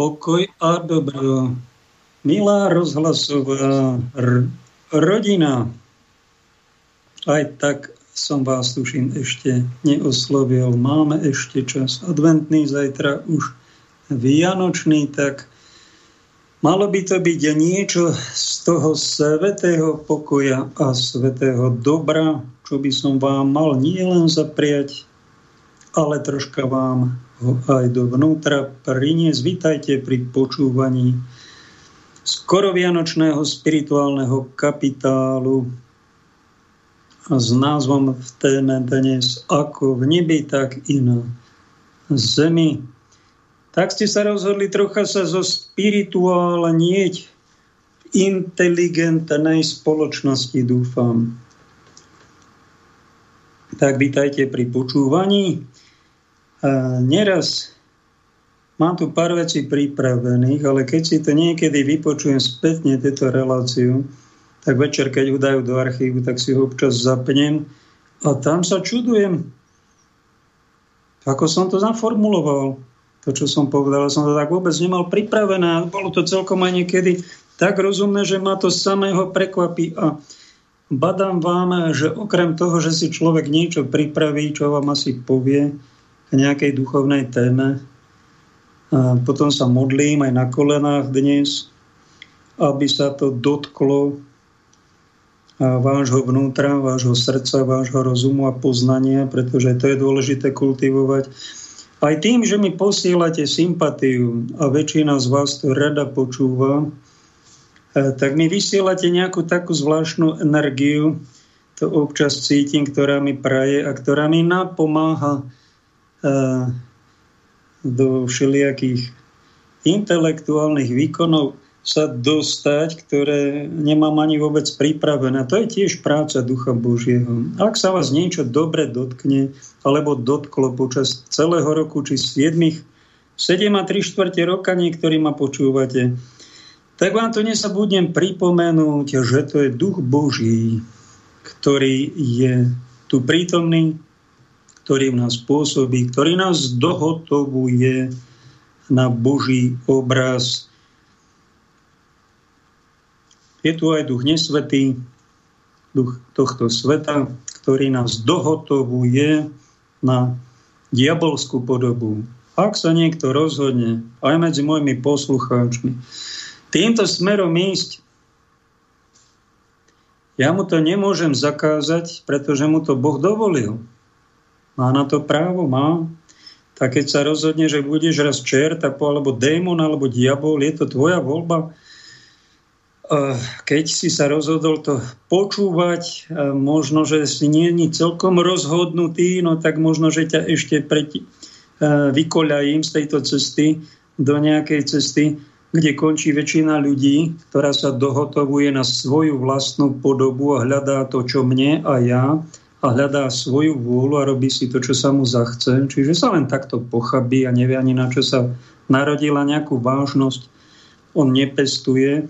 pokoj a dobro. Milá rozhlasová r- rodina, aj tak som vás tuším ešte neoslovil. Máme ešte čas adventný, zajtra už vianočný, tak malo by to byť niečo z toho svetého pokoja a svetého dobra, čo by som vám mal nielen zapriať, ale troška vám aj dovnútra priniesť. Vítajte pri počúvaní skoro vianočného spirituálneho kapitálu s názvom v téme dnes ako v nebi, tak i na zemi. Tak ste sa rozhodli trocha sa zo spirituálnieť v inteligentnej spoločnosti, dúfam. Tak vítajte pri počúvaní. Neraz mám tu pár vecí pripravených, ale keď si to niekedy vypočujem spätne, tieto reláciu, tak večer, keď dajú do archívu, tak si ho občas zapnem a tam sa čudujem, ako som to zaformuloval. To, čo som povedal, som to tak vôbec nemal pripravené. Bolo to celkom aj niekedy tak rozumné, že ma to samého prekvapí a badám vám, že okrem toho, že si človek niečo pripraví, čo vám asi povie, nejakej duchovnej téme. A potom sa modlím aj na kolenách dnes, aby sa to dotklo vášho vnútra, vášho srdca, vášho rozumu a poznania, pretože to je dôležité kultivovať. Aj tým, že mi posielate sympatiu a väčšina z vás to rada počúva, e, tak mi vysielate nejakú takú zvláštnu energiu, to občas cítim, ktorá mi praje a ktorá mi napomáha do všelijakých intelektuálnych výkonov sa dostať, ktoré nemám ani vôbec pripravené. To je tiež práca Ducha Božieho. Ak sa vás niečo dobre dotkne, alebo dotklo počas celého roku, či 7, 7 a 3 čtvrte roka, niektorí ma počúvate, tak vám to nesabudnem pripomenúť, že to je Duch Boží, ktorý je tu prítomný, ktorý v nás pôsobí, ktorý nás dohotovuje na Boží obraz. Je tu aj duch nesvetý, duch tohto sveta, ktorý nás dohotovuje na diabolskú podobu. Ak sa niekto rozhodne, aj medzi mojimi poslucháčmi, týmto smerom ísť, ja mu to nemôžem zakázať, pretože mu to Boh dovolil. Má na to právo? Má. Tak keď sa rozhodne, že budeš raz čert alebo démon alebo diabol, je to tvoja voľba. Keď si sa rozhodol to počúvať, možno, že si nie je celkom rozhodnutý, no tak možno, že ťa ešte preti, vykoľajím z tejto cesty do nejakej cesty, kde končí väčšina ľudí, ktorá sa dohotovuje na svoju vlastnú podobu a hľadá to, čo mne a ja a hľadá svoju vôľu a robí si to, čo sa mu zachce. Čiže sa len takto pochabí a nevie ani na čo sa narodila nejakú vážnosť, on nepestuje,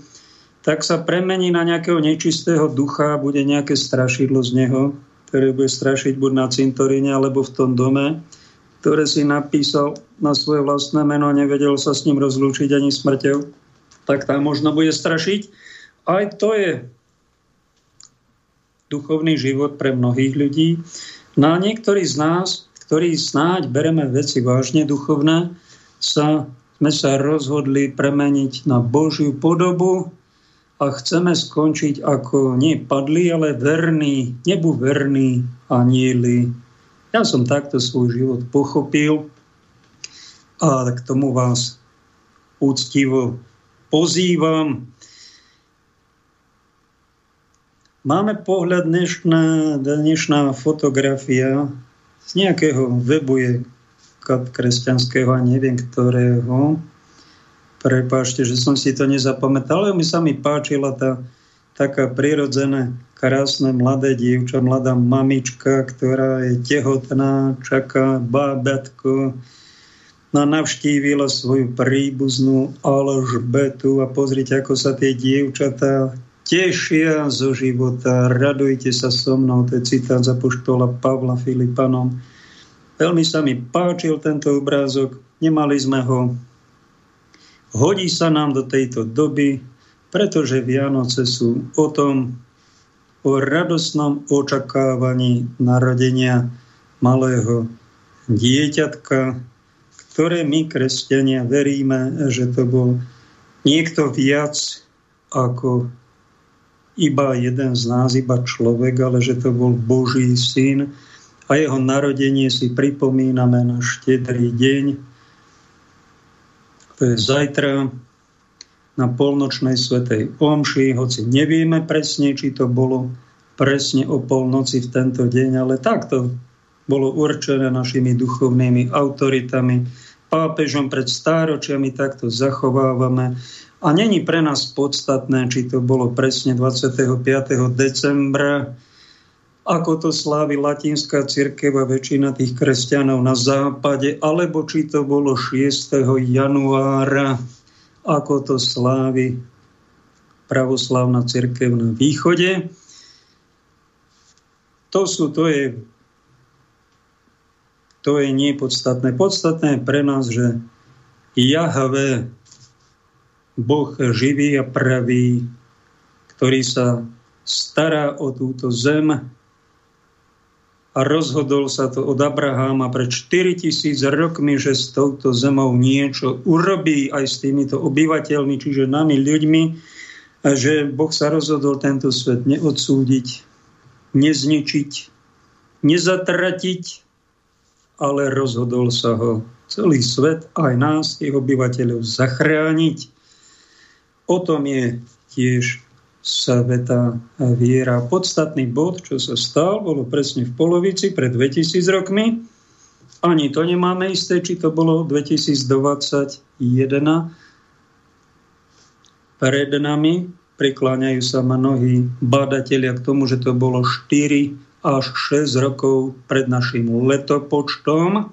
tak sa premení na nejakého nečistého ducha a bude nejaké strašidlo z neho, ktoré bude strašiť buď na cintoríne alebo v tom dome, ktoré si napísal na svoje vlastné meno a nevedel sa s ním rozlúčiť ani smrťou, tak tam možno bude strašiť. Aj to je duchovný život pre mnohých ľudí. No a niektorí z nás, ktorí snáď bereme veci vážne duchovné, sa, sme sa rozhodli premeniť na Božiu podobu a chceme skončiť ako nie padli, ale verní, nebu verní anieli. Ja som takto svoj život pochopil a k tomu vás úctivo pozývam. Máme pohľad dnešná, dnešná fotografia z nejakého webu je kresťanského a neviem ktorého. Prepášte, že som si to nezapamätal, ale mi sa mi páčila tá taká prirodzené, krásne mladé dievča, mladá mamička, ktorá je tehotná, čaká bábetko, no navštívila svoju príbuznú Alžbetu a pozrite, ako sa tie dievčatá tešia zo života, radujte sa so mnou, to je citát za poštola Pavla Filipanom. Veľmi sa mi páčil tento obrázok, nemali sme ho. Hodí sa nám do tejto doby, pretože Vianoce sú o tom, o radosnom očakávaní narodenia malého dieťatka, ktoré my, kresťania, veríme, že to bol niekto viac ako iba jeden z nás, iba človek, ale že to bol Boží syn a jeho narodenie si pripomíname na štedrý deň. To je zajtra na polnočnej svetej omši, hoci nevieme presne, či to bolo presne o polnoci v tento deň, ale takto bolo určené našimi duchovnými autoritami, pápežom pred stáročiami takto zachovávame a není pre nás podstatné, či to bolo presne 25. decembra, ako to slávi latinská církev a väčšina tých kresťanov na západe, alebo či to bolo 6. januára, ako to slávi pravoslavná církev na východe. To sú, to je, to je nepodstatné. Podstatné je pre nás, že Jahve Boh živý a pravý, ktorý sa stará o túto zem a rozhodol sa to od Abraháma pred 4000 rokmi, že s touto zemou niečo urobí aj s týmito obyvateľmi, čiže nami ľuďmi, a že Boh sa rozhodol tento svet neodsúdiť, nezničiť, nezatratiť, ale rozhodol sa ho celý svet, aj nás, tých obyvateľov, zachrániť O tom je tiež sveta viera. Podstatný bod, čo sa stal, bolo presne v polovici pred 2000 rokmi. Ani to nemáme isté, či to bolo 2021. Pred nami prikláňajú sa mnohí badatelia k tomu, že to bolo 4 až 6 rokov pred našim letopočtom,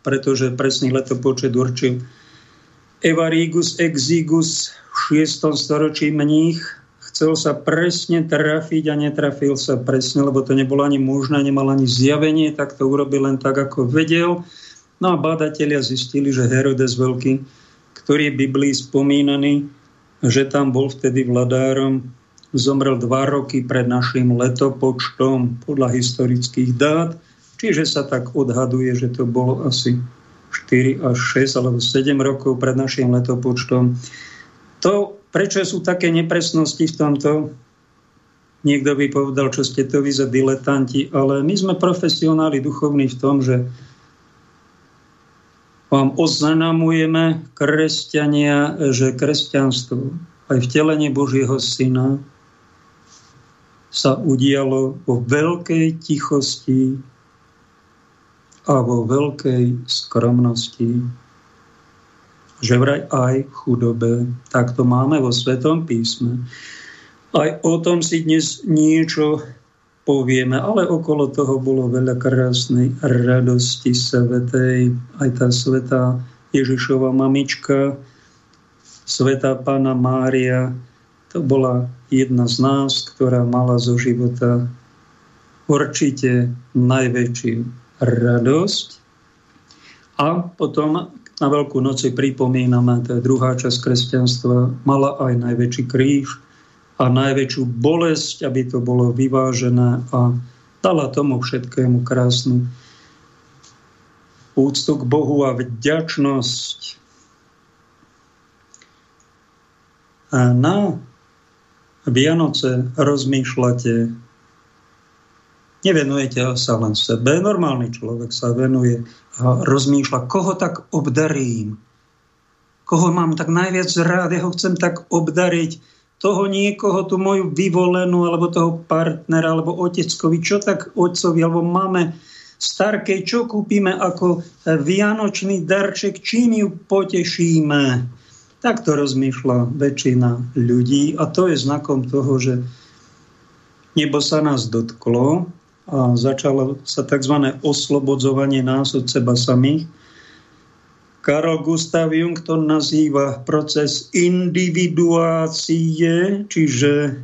pretože presný letopočet určil Evarigus Exigus v 6. storočí mních chcel sa presne trafiť a netrafil sa presne, lebo to nebolo ani možné, nemal ani zjavenie, tak to urobil len tak, ako vedel. No a bádatelia zistili, že Herodes Veľký, ktorý je Biblii spomínaný, že tam bol vtedy vladárom, zomrel dva roky pred našim letopočtom podľa historických dát, čiže sa tak odhaduje, že to bolo asi 4 až 6 alebo 7 rokov pred našim letopočtom. To, prečo sú také nepresnosti v tomto, niekto by povedal, čo ste to vy za diletanti, ale my sme profesionáli duchovní v tom, že vám oznamujeme kresťania, že kresťanstvo aj vtelenie Božieho Syna sa udialo vo veľkej tichosti a vo veľkej skromnosti že vraj aj v chudobe. Tak to máme vo Svetom písme. Aj o tom si dnes niečo povieme, ale okolo toho bolo veľa krásnej radosti svetej. Aj tá svetá Ježišova mamička, svetá pána Mária, to bola jedna z nás, ktorá mala zo života určite najväčšiu radosť. A potom na Veľkú noci pripomíname, je druhá časť kresťanstva, mala aj najväčší kríž a najväčšiu bolesť, aby to bolo vyvážené a dala tomu všetkému krásnu úctu k Bohu a vďačnosť. A na Vianoce rozmýšľate Nevenujete sa len sebe. Normálny človek sa venuje a rozmýšľa, koho tak obdarím. Koho mám tak najviac rád, ja ho chcem tak obdariť. Toho niekoho, tú moju vyvolenú, alebo toho partnera, alebo oteckovi, čo tak otcovi, alebo máme starkej, čo kúpime ako vianočný darček, čím ju potešíme. Tak to rozmýšľa väčšina ľudí a to je znakom toho, že nebo sa nás dotklo a začalo sa tzv. oslobodzovanie nás od seba samých. Karol Gustav Jung to nazýva proces individuácie, čiže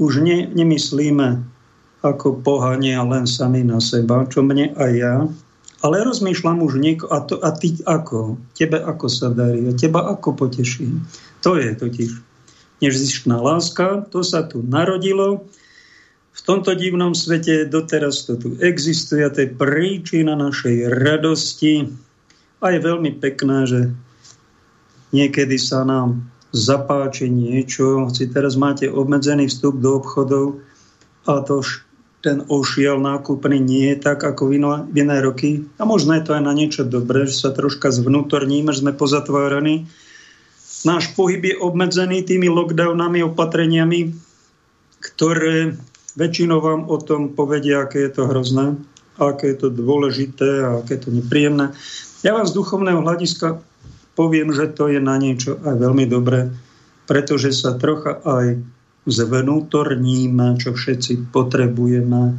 už ne, nemyslíme ako pohania len sami na seba, čo mne aj ja Ale rozmýšľam už nieko, a, to, a ty ako? Tebe ako sa darí? A teba ako poteší? To je totiž nezištná láska, to sa tu narodilo. V tomto divnom svete doteraz to tu existuje a to je príčina našej radosti. A je veľmi pekné, že niekedy sa nám zapáči niečo, hoci teraz máte obmedzený vstup do obchodov a to ten ošiel nákupný nie je tak ako v iné roky. A možno je to aj na niečo dobré, že sa troška zvnútorníme, že sme pozatváraní. Náš pohyb je obmedzený tými lockdownami, opatreniami, ktoré väčšinou vám o tom povedia, aké je to hrozné, aké je to dôležité a aké je to nepríjemné. Ja vám z duchovného hľadiska poviem, že to je na niečo aj veľmi dobré, pretože sa trocha aj zvnútorníme, čo všetci potrebujeme,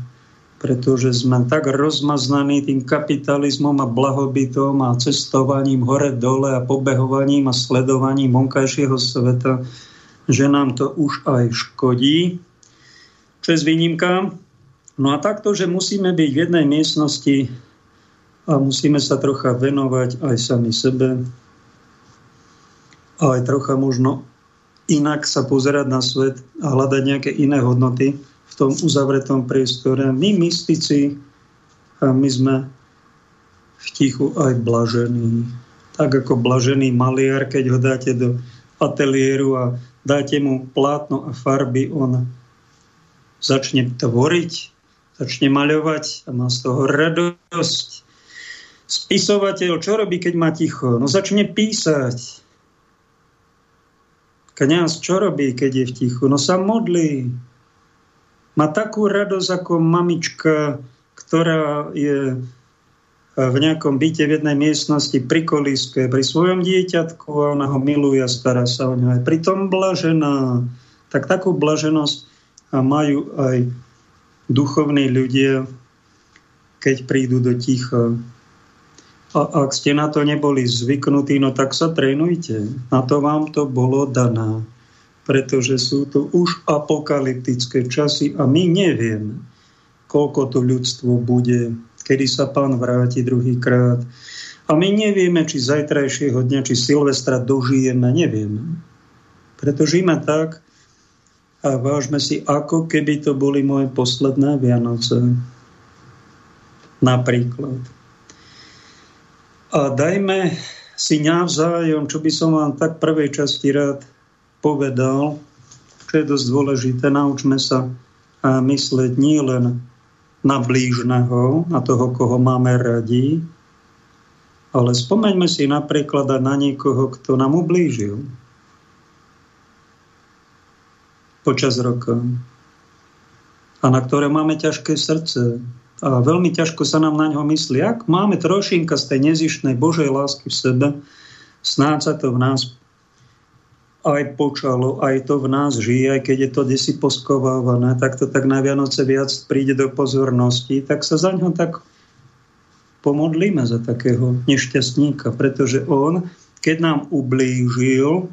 pretože sme tak rozmaznaní tým kapitalizmom a blahobytom a cestovaním hore-dole a pobehovaním a sledovaním vonkajšieho sveta, že nám to už aj škodí. Čo je s výnimka? No a takto, že musíme byť v jednej miestnosti a musíme sa trocha venovať aj sami sebe, a aj trocha možno inak sa pozerať na svet a hľadať nejaké iné hodnoty v tom uzavretom priestore. My mystici, a my sme v tichu aj blažení. Tak ako blažený maliar, keď ho dáte do ateliéru a dáte mu plátno a farby, on začne tvoriť, začne maľovať a má z toho radosť. Spisovateľ, čo robí, keď má ticho? No začne písať Kňaz čo robí, keď je v tichu? No sa modlí. Má takú radosť ako mamička, ktorá je v nejakom byte v jednej miestnosti pri kolíske, pri svojom dieťatku a ona ho miluje a stará sa o ňo. Aj pritom blažená. Tak takú blaženosť majú aj duchovní ľudia, keď prídu do ticha. A ak ste na to neboli zvyknutí, no tak sa trénujte. Na to vám to bolo dané. Pretože sú to už apokalyptické časy a my nevieme, koľko to ľudstvo bude, kedy sa pán vráti druhýkrát. A my nevieme, či zajtrajšieho dňa, či Silvestra dožijeme, nevieme. Preto žijeme tak a vážme si, ako keby to boli moje posledné Vianoce. Napríklad. A dajme si navzájom, čo by som vám tak prvej časti rád povedal, čo je dosť dôležité, naučme sa mysleť nie len na blížneho, na toho, koho máme radi, ale spomeňme si napríklad na niekoho, kto nám ublížil počas roka a na ktoré máme ťažké srdce, a veľmi ťažko sa nám na ňo myslí. Ak máme trošinka z tej nezištnej Božej lásky v sebe, snáď sa to v nás aj počalo, aj to v nás žije, aj keď je to desi poskovávané, tak to tak na Vianoce viac príde do pozornosti, tak sa za ňo tak pomodlíme za takého nešťastníka, pretože on, keď nám ublížil,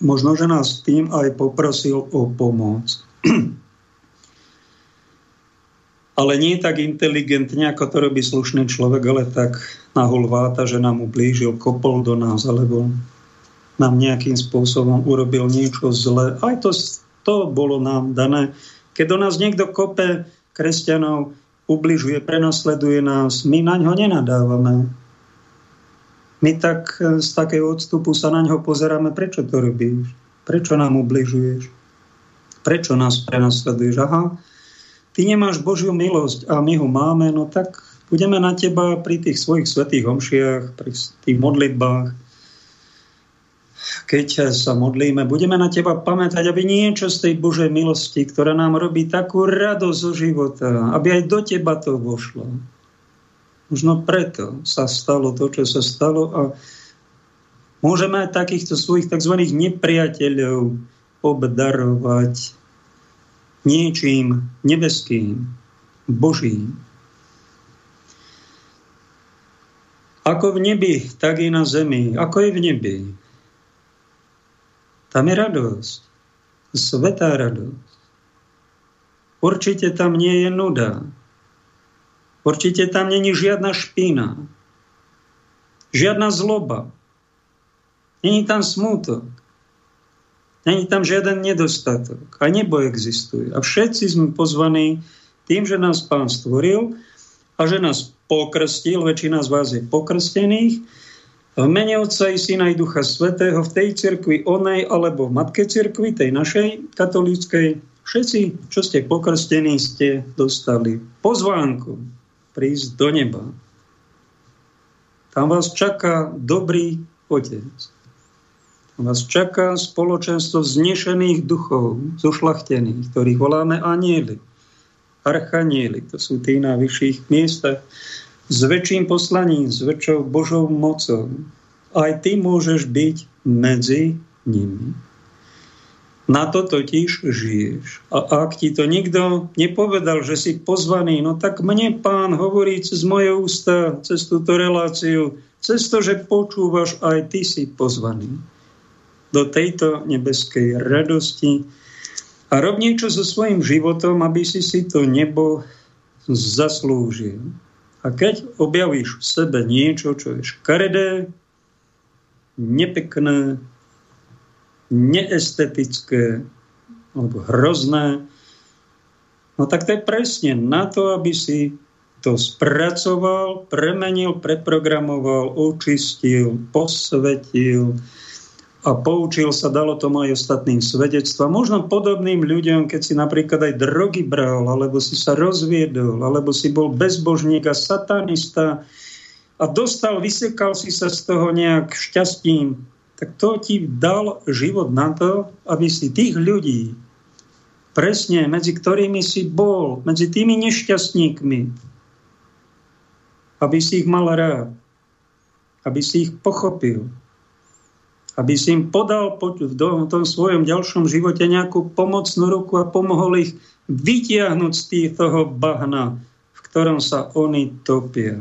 možno, že nás tým aj poprosil o pomoc. ale nie tak inteligentne, ako to robí slušný človek, ale tak nahulváta, že nám ublížil, kopol do nás, alebo nám nejakým spôsobom urobil niečo zlé. Aj to, to bolo nám dané. Keď do nás niekto kope kresťanov, ubližuje, prenasleduje nás, my na ňo nenadávame. My tak e, z takého odstupu sa na ňo pozeráme, prečo to robíš? Prečo nám ubližuješ? Prečo nás prenasleduješ? Aha, ty nemáš Božiu milosť a my ho máme, no tak budeme na teba pri tých svojich svetých homšiach, pri tých modlitbách, keď sa modlíme, budeme na teba pamätať, aby niečo z tej Božej milosti, ktorá nám robí takú radosť zo života, aby aj do teba to vošlo. Možno preto sa stalo to, čo sa stalo a môžeme aj takýchto svojich tzv. nepriateľov obdarovať niečím nebeským, božím. Ako v nebi, tak i na zemi. Ako je v nebi. Tam je radosť. Svetá radosť. Určite tam nie je nuda. Určite tam není žiadna špína, žiadna zloba, není tam smútok, není tam žiaden nedostatok a nebo existuje. A všetci sme pozvaní tým, že nás Pán stvoril a že nás pokrstil, väčšina z vás je pokrstených, v mene Otca i Syna i Ducha Svetého v tej cirkvi onej alebo v Matke cirkvi, tej našej katolíckej, všetci, čo ste pokrstení, ste dostali pozvánku prísť do neba. Tam vás čaká dobrý Otec. Vás čaká spoločenstvo znešených duchov, zošlachtených, ktorých voláme anieli, archanieli, to sú tí na vyšších miestach, s väčším poslaním, s väčšou Božou mocou. Aj ty môžeš byť medzi nimi. Na to totiž žiješ. A ak ti to nikto nepovedal, že si pozvaný, no tak mne pán hovorí cez moje ústa, cez túto reláciu, cez to, že počúvaš, aj ty si pozvaný do tejto nebeskej radosti a rob niečo so svojím životom, aby si si to nebo zaslúžil. A keď objavíš v sebe niečo, čo je škaredé, nepekné, neestetické alebo hrozné, no tak to je presne na to, aby si to spracoval, premenil, preprogramoval, očistil, posvetil, a poučil sa, dalo tomu aj ostatným svedectva. Možno podobným ľuďom, keď si napríklad aj drogy bral, alebo si sa rozviedol, alebo si bol bezbožník a satanista a dostal, vysekal si sa z toho nejak šťastím, tak to ti dal život na to, aby si tých ľudí, presne medzi ktorými si bol, medzi tými nešťastníkmi, aby si ich mal rád, aby si ich pochopil, aby si im podal v tom svojom ďalšom živote nejakú pomocnú ruku a pomohol ich vytiahnuť z toho bahna, v ktorom sa oni topia.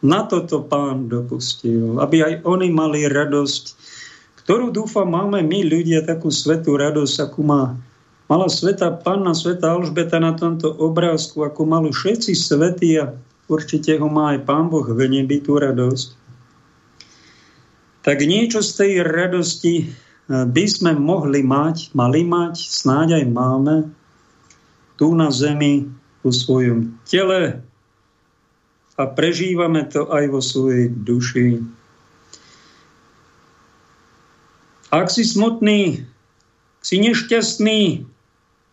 Na toto pán dopustil, aby aj oni mali radosť, ktorú dúfam máme my ľudia, takú svetú radosť, akú má mala sveta panna, sveta Alžbeta na tomto obrázku, ako mali všetci svety a určite ho má aj pán Boh v nebi tú radosť tak niečo z tej radosti eh, by sme mohli mať, mali mať, snáď aj máme, tu na zemi, u svojom tele a prežívame to aj vo svojej duši. Ak si smutný, si nešťastný,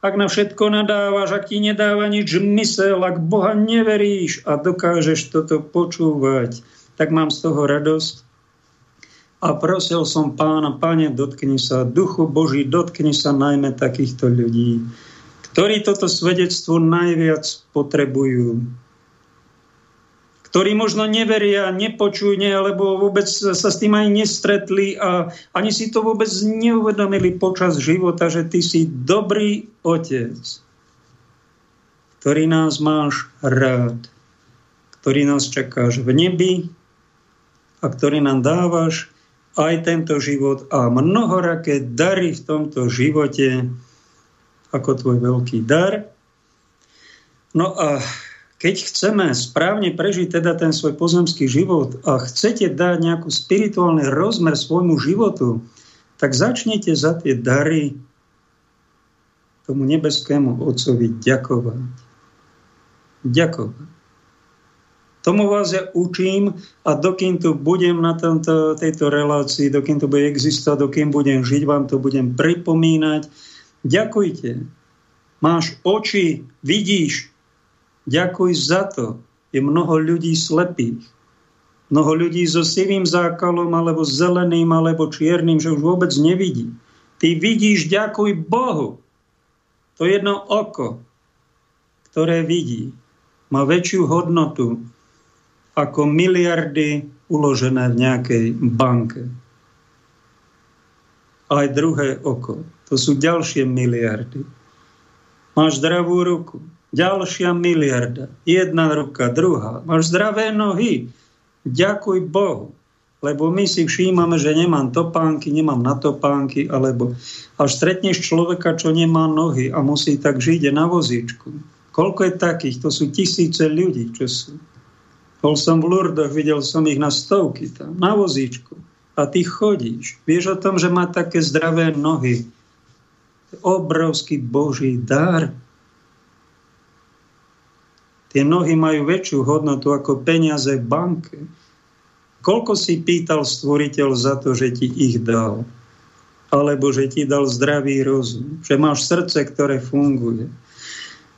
ak na všetko nadávaš, ak ti nedáva nič mysel, ak Boha neveríš a dokážeš toto počúvať, tak mám z toho radosť a prosil som pána, páne, dotkni sa, duchu Boží, dotkni sa najmä takýchto ľudí, ktorí toto svedectvo najviac potrebujú, ktorí možno neveria, nepočujú, alebo vôbec sa s tým aj nestretli a ani si to vôbec neuvedomili počas života, že ty si dobrý otec, ktorý nás máš rád, ktorý nás čakáš v nebi a ktorý nám dávaš aj tento život a mnohoraké dary v tomto živote ako tvoj veľký dar. No a keď chceme správne prežiť teda ten svoj pozemský život a chcete dať nejakú spirituálny rozmer svojmu životu, tak začnete za tie dary tomu nebeskému Otcovi ďakovať. Ďakovať. Tomu vás ja učím a dokým tu budem na tomto, tejto relácii, dokým to bude existovať, dokým budem žiť, vám to budem pripomínať. Ďakujte. Máš oči, vidíš. Ďakuj za to. Je mnoho ľudí slepých. Mnoho ľudí so sivým zákalom, alebo zeleným, alebo čiernym, že už vôbec nevidí. Ty vidíš, ďakuj Bohu. To jedno oko, ktoré vidí, má väčšiu hodnotu ako miliardy uložené v nejakej banke. Aj druhé oko. To sú ďalšie miliardy. Máš zdravú ruku. Ďalšia miliarda. Jedna ruka, druhá. Máš zdravé nohy. Ďakuj Bohu. Lebo my si všímame, že nemám topánky, nemám na topánky, alebo až stretneš človeka, čo nemá nohy a musí tak žiť na vozíčku Koľko je takých? To sú tisíce ľudí, čo sú. Bol som v Lurdoch, videl som ich na stovky tam, na vozíčku. A ty chodíš. Vieš o tom, že má také zdravé nohy. Obrovský Boží dar. Tie nohy majú väčšiu hodnotu ako peniaze v banke. Koľko si pýtal stvoriteľ za to, že ti ich dal? Alebo že ti dal zdravý rozum? Že máš srdce, ktoré funguje?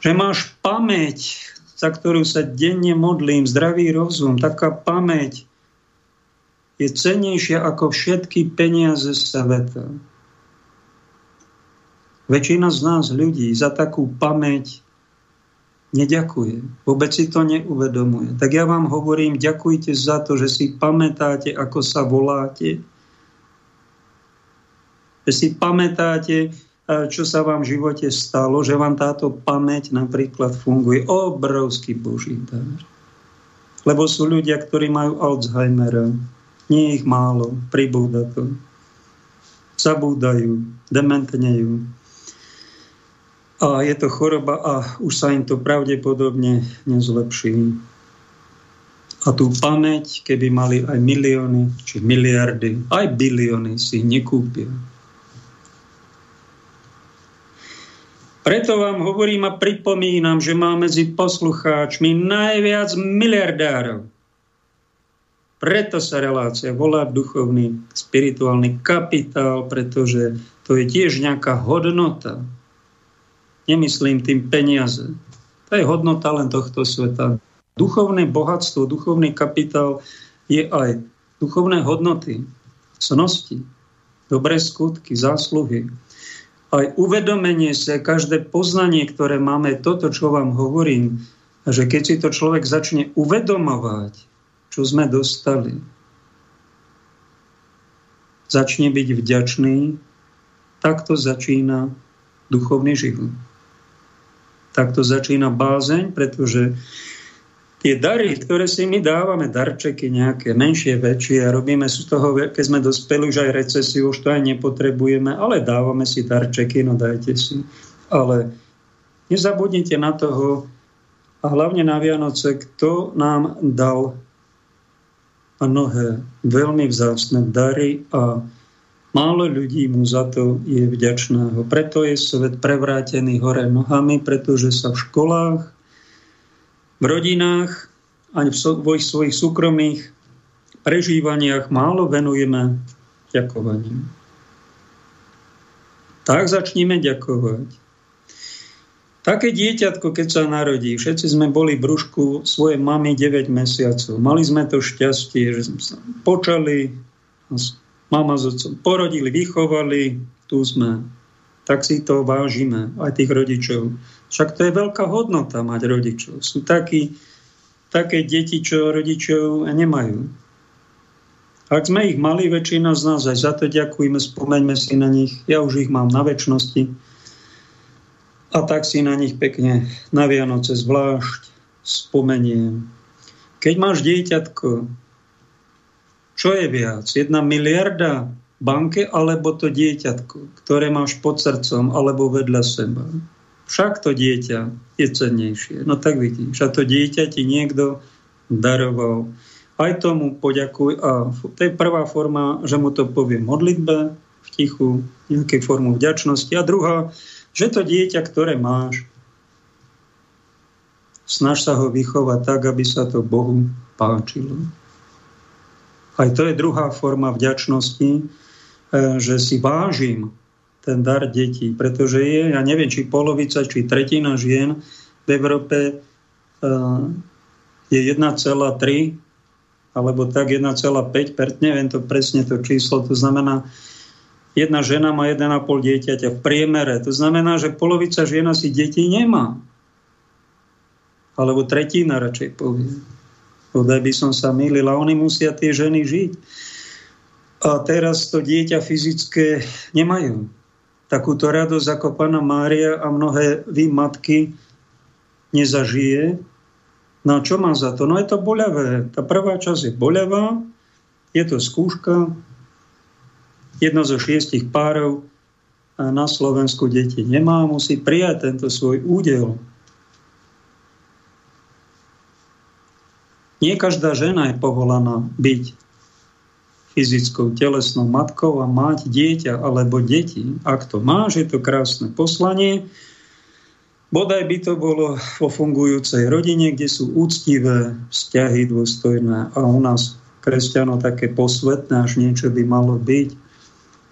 Že máš pamäť, za ktorú sa denne modlím, zdravý rozum, taká pamäť je cenejšia ako všetky peniaze sveta. Väčšina z nás ľudí za takú pamäť neďakuje. Vôbec si to neuvedomuje. Tak ja vám hovorím, ďakujte za to, že si pamätáte, ako sa voláte. Že si pamätáte, čo sa vám v živote stalo, že vám táto pamäť napríklad funguje. Obrovský Boží dar. Lebo sú ľudia, ktorí majú Alzheimera. Nie ich málo, pribúda to. Zabúdajú, dementnejú a je to choroba a už sa im to pravdepodobne nezlepší. A tú pamäť, keby mali aj milióny, či miliardy, aj bilióny, si nekúpia. Preto vám hovorím a pripomínam, že má medzi poslucháčmi najviac miliardárov. Preto sa relácia volá duchovný, spirituálny kapitál, pretože to je tiež nejaká hodnota, Nemyslím tým peniaze. To je hodnota len tohto sveta. Duchovné bohatstvo, duchovný kapitál je aj duchovné hodnoty, cnosti, dobré skutky, zásluhy. Aj uvedomenie sa, každé poznanie, ktoré máme, toto, čo vám hovorím, že keď si to človek začne uvedomovať, čo sme dostali, začne byť vďačný, tak to začína duchovný život. Takto začína bázeň, pretože tie dary, ktoré si my dávame, darčeky nejaké, menšie, väčšie robíme z toho, keď sme dospeli už aj recesiu, už to aj nepotrebujeme, ale dávame si darčeky, no dajte si. Ale nezabudnite na toho a hlavne na Vianoce, kto nám dal mnohé veľmi vzácne dary a Málo ľudí mu za to je vďačného. Preto je svet prevrátený hore nohami, pretože sa v školách, v rodinách ani v svojich, svojich súkromných prežívaniach málo venujeme ďakovaním. Tak začníme ďakovať. Také dieťatko, keď sa narodí, všetci sme boli v brúšku svojej mamy 9 mesiacov. Mali sme to šťastie, že sme sa počali, mama s otcom porodili, vychovali, tu sme. Tak si to vážime, aj tých rodičov. Však to je veľká hodnota mať rodičov. Sú takí, také deti, čo rodičov nemajú. Ak sme ich mali, väčšina z nás aj za to ďakujeme, spomeňme si na nich. Ja už ich mám na väčšnosti. A tak si na nich pekne na Vianoce zvlášť spomeniem. Keď máš dieťatko, čo je viac? Jedna miliarda banke alebo to dieťatko, ktoré máš pod srdcom alebo vedľa seba? Však to dieťa je cennejšie. No tak vidíš, a to dieťa ti niekto daroval. Aj tomu poďakuj. A to je prvá forma, že mu to povie modlitbe v tichu, nejakej formu vďačnosti. A druhá, že to dieťa, ktoré máš, snaž sa ho vychovať tak, aby sa to Bohu páčilo. Aj to je druhá forma vďačnosti, e, že si vážim ten dar detí, pretože je, ja neviem, či polovica, či tretina žien v Európe e, je 1,3 alebo tak 1,5, neviem to presne to číslo, to znamená, jedna žena má 1,5 dieťaťa v priemere. To znamená, že polovica žien si detí nemá. Alebo tretina radšej povie. Podaj by som sa mýlil. A oni musia tie ženy žiť. A teraz to dieťa fyzické nemajú takúto radosť ako Pana Mária a mnohé vy matky nezažije. No a čo má za to? No je to boľavé. Tá prvá časť je boľavá, je to skúška, jedno zo šiestich párov na Slovensku deti nemá, musí prijať tento svoj údel. Nie každá žena je povolaná byť fyzickou, telesnou matkou a mať dieťa alebo deti. Ak to máš, je to krásne poslanie. Bodaj by to bolo vo fungujúcej rodine, kde sú úctivé vzťahy dôstojné a u nás kresťanov také posvetné, až niečo by malo byť.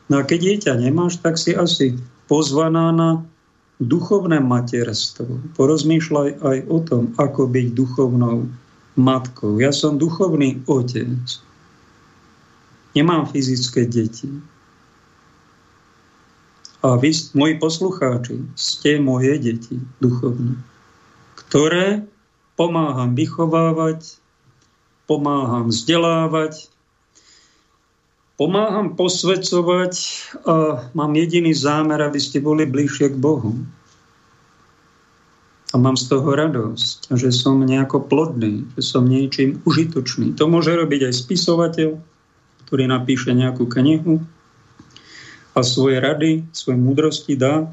No a keď dieťa nemáš, tak si asi pozvaná na duchovné materstvo. Porozmýšľaj aj o tom, ako byť duchovnou matkou. Ja som duchovný otec. Nemám fyzické deti. A vy, moji poslucháči, ste moje deti duchovné, ktoré pomáham vychovávať, pomáham vzdelávať, pomáham posvedcovať a mám jediný zámer, aby ste boli bližšie k Bohu. A mám z toho radosť, že som nejako plodný, že som niečím užitočný. To môže robiť aj spisovateľ, ktorý napíše nejakú knihu a svoje rady, svoje múdrosti dá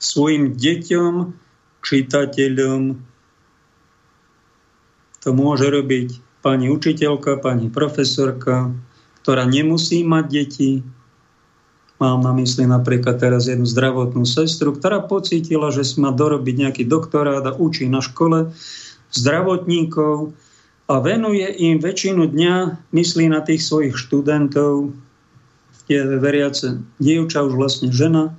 svojim deťom, čitateľom. To môže robiť pani učiteľka, pani profesorka, ktorá nemusí mať deti. Mám na mysli napríklad teraz jednu zdravotnú sestru, ktorá pocítila, že si má dorobiť nejaký doktorát a učí na škole zdravotníkov a venuje im väčšinu dňa, myslí na tých svojich študentov, je veriace dievča, už vlastne žena,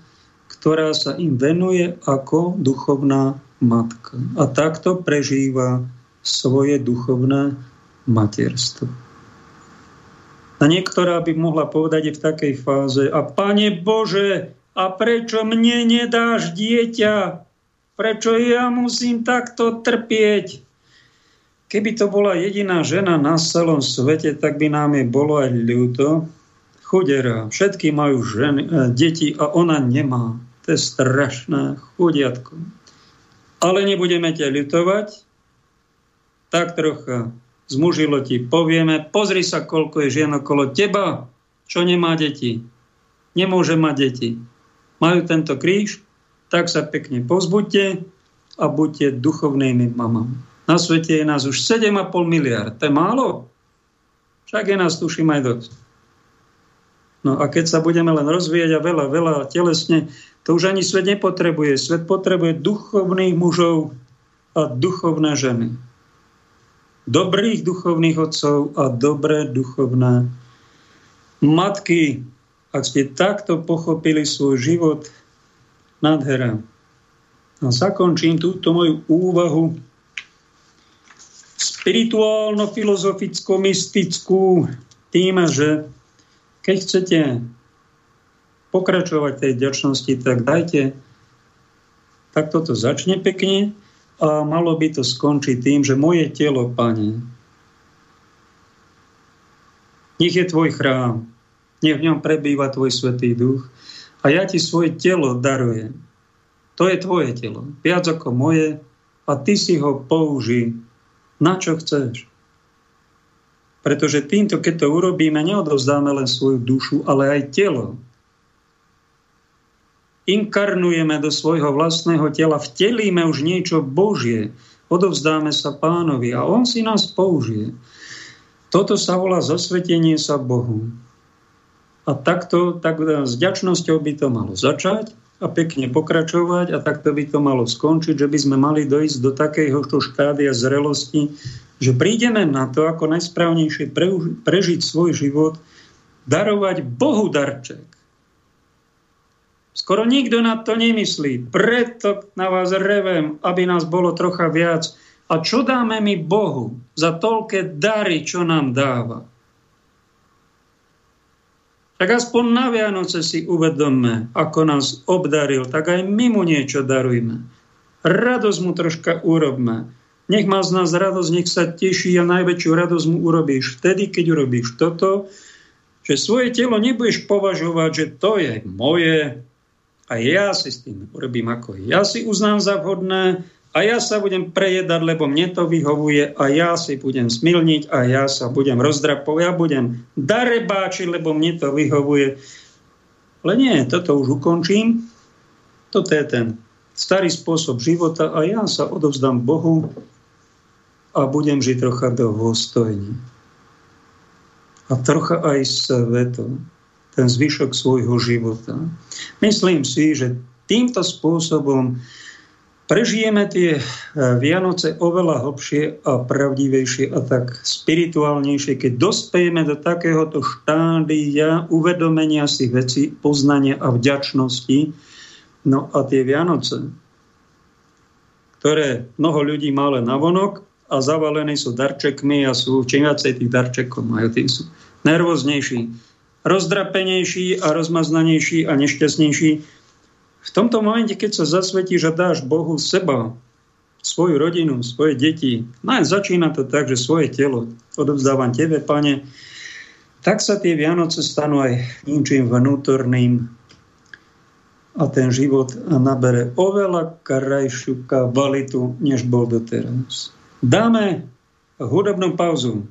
ktorá sa im venuje ako duchovná matka. A takto prežíva svoje duchovné materstvo. A niektorá by mohla povedať v takej fáze, a Pane Bože, a prečo mne nedáš dieťa? Prečo ja musím takto trpieť? Keby to bola jediná žena na celom svete, tak by nám je bolo aj ľúto. Chudera, všetky majú ženy, e, deti a ona nemá. To je strašné, chudiatko. Ale nebudeme ťa ľutovať, tak trocha zmužilo ti povieme, pozri sa, koľko je žien okolo teba, čo nemá deti. Nemôže mať deti. Majú tento kríž, tak sa pekne pozbuďte a buďte duchovnými mamami. Na svete je nás už 7,5 miliard. To je málo? Však je nás, tuším, aj dosť. No a keď sa budeme len rozvíjať a veľa, veľa telesne, to už ani svet nepotrebuje. Svet potrebuje duchovných mužov a duchovné ženy. Dobrých duchovných otcov a dobré duchovné matky. Ak ste takto pochopili svoj život, nádhera. A zakončím túto moju úvahu spirituálno-filozoficko-mystickú tým, že keď chcete pokračovať tej ďačnosti, tak dajte, tak toto začne pekne a malo by to skončiť tým, že moje telo, Pane, nech je tvoj chrám, nech v ňom prebýva tvoj svetý duch a ja ti svoje telo darujem. To je tvoje telo, viac ako moje a ty si ho použij na čo chceš. Pretože týmto, keď to urobíme, neodovzdáme len svoju dušu, ale aj telo. Inkarnujeme do svojho vlastného tela, vtelíme už niečo Božie, odovzdáme sa pánovi a on si nás použije. Toto sa volá zasvetenie sa Bohu. A takto, tak s ďačnosťou by to malo začať a pekne pokračovať a takto by to malo skončiť, že by sme mali dojsť do takéhoto štádia zrelosti, že prídeme na to, ako najsprávnejšie prežiť svoj život, darovať Bohu darček. Skoro nikto na to nemyslí. Preto na vás revem, aby nás bolo trocha viac. A čo dáme my Bohu za toľké dary, čo nám dáva? Tak aspoň na Vianoce si uvedomme, ako nás obdaril, tak aj my mu niečo darujme. Radosť mu troška urobme. Nech má z nás radosť, nech sa teší a najväčšiu radosť mu urobíš vtedy, keď urobíš toto, že svoje telo nebudeš považovať, že to je moje a ja si s tým urobím, ako ja si uznám za vhodné a ja sa budem prejedať, lebo mne to vyhovuje a ja si budem smilniť a ja sa budem rozdrapovať, ja budem darebáčiť, lebo mne to vyhovuje. Ale nie, toto už ukončím. Toto je ten starý spôsob života a ja sa odovzdám Bohu a budem žiť trocha dôstojne. A trocha aj sveto, ten zvyšok svojho života. Myslím si, že týmto spôsobom prežijeme tie e, Vianoce oveľa hlbšie a pravdivejšie a tak spirituálnejšie, keď dospejeme do takéhoto štádia uvedomenia si veci, poznania a vďačnosti. No a tie Vianoce, ktoré mnoho ľudí má len na vonok, a zavalení sú darčekmi a sú čím viacej tých darčekov majú, tým sú nervóznejší, rozdrapenejší a rozmaznanejší a nešťastnejší. V tomto momente, keď sa zasvetíš a dáš Bohu seba, svoju rodinu, svoje deti, no začína to tak, že svoje telo odovzdávam Tebe, Pane, tak sa tie Vianoce stanú aj ničím vnútorným a ten život nabere oveľa krajšiu kvalitu, než bol doteraz. Dáme hudobnú pauzu.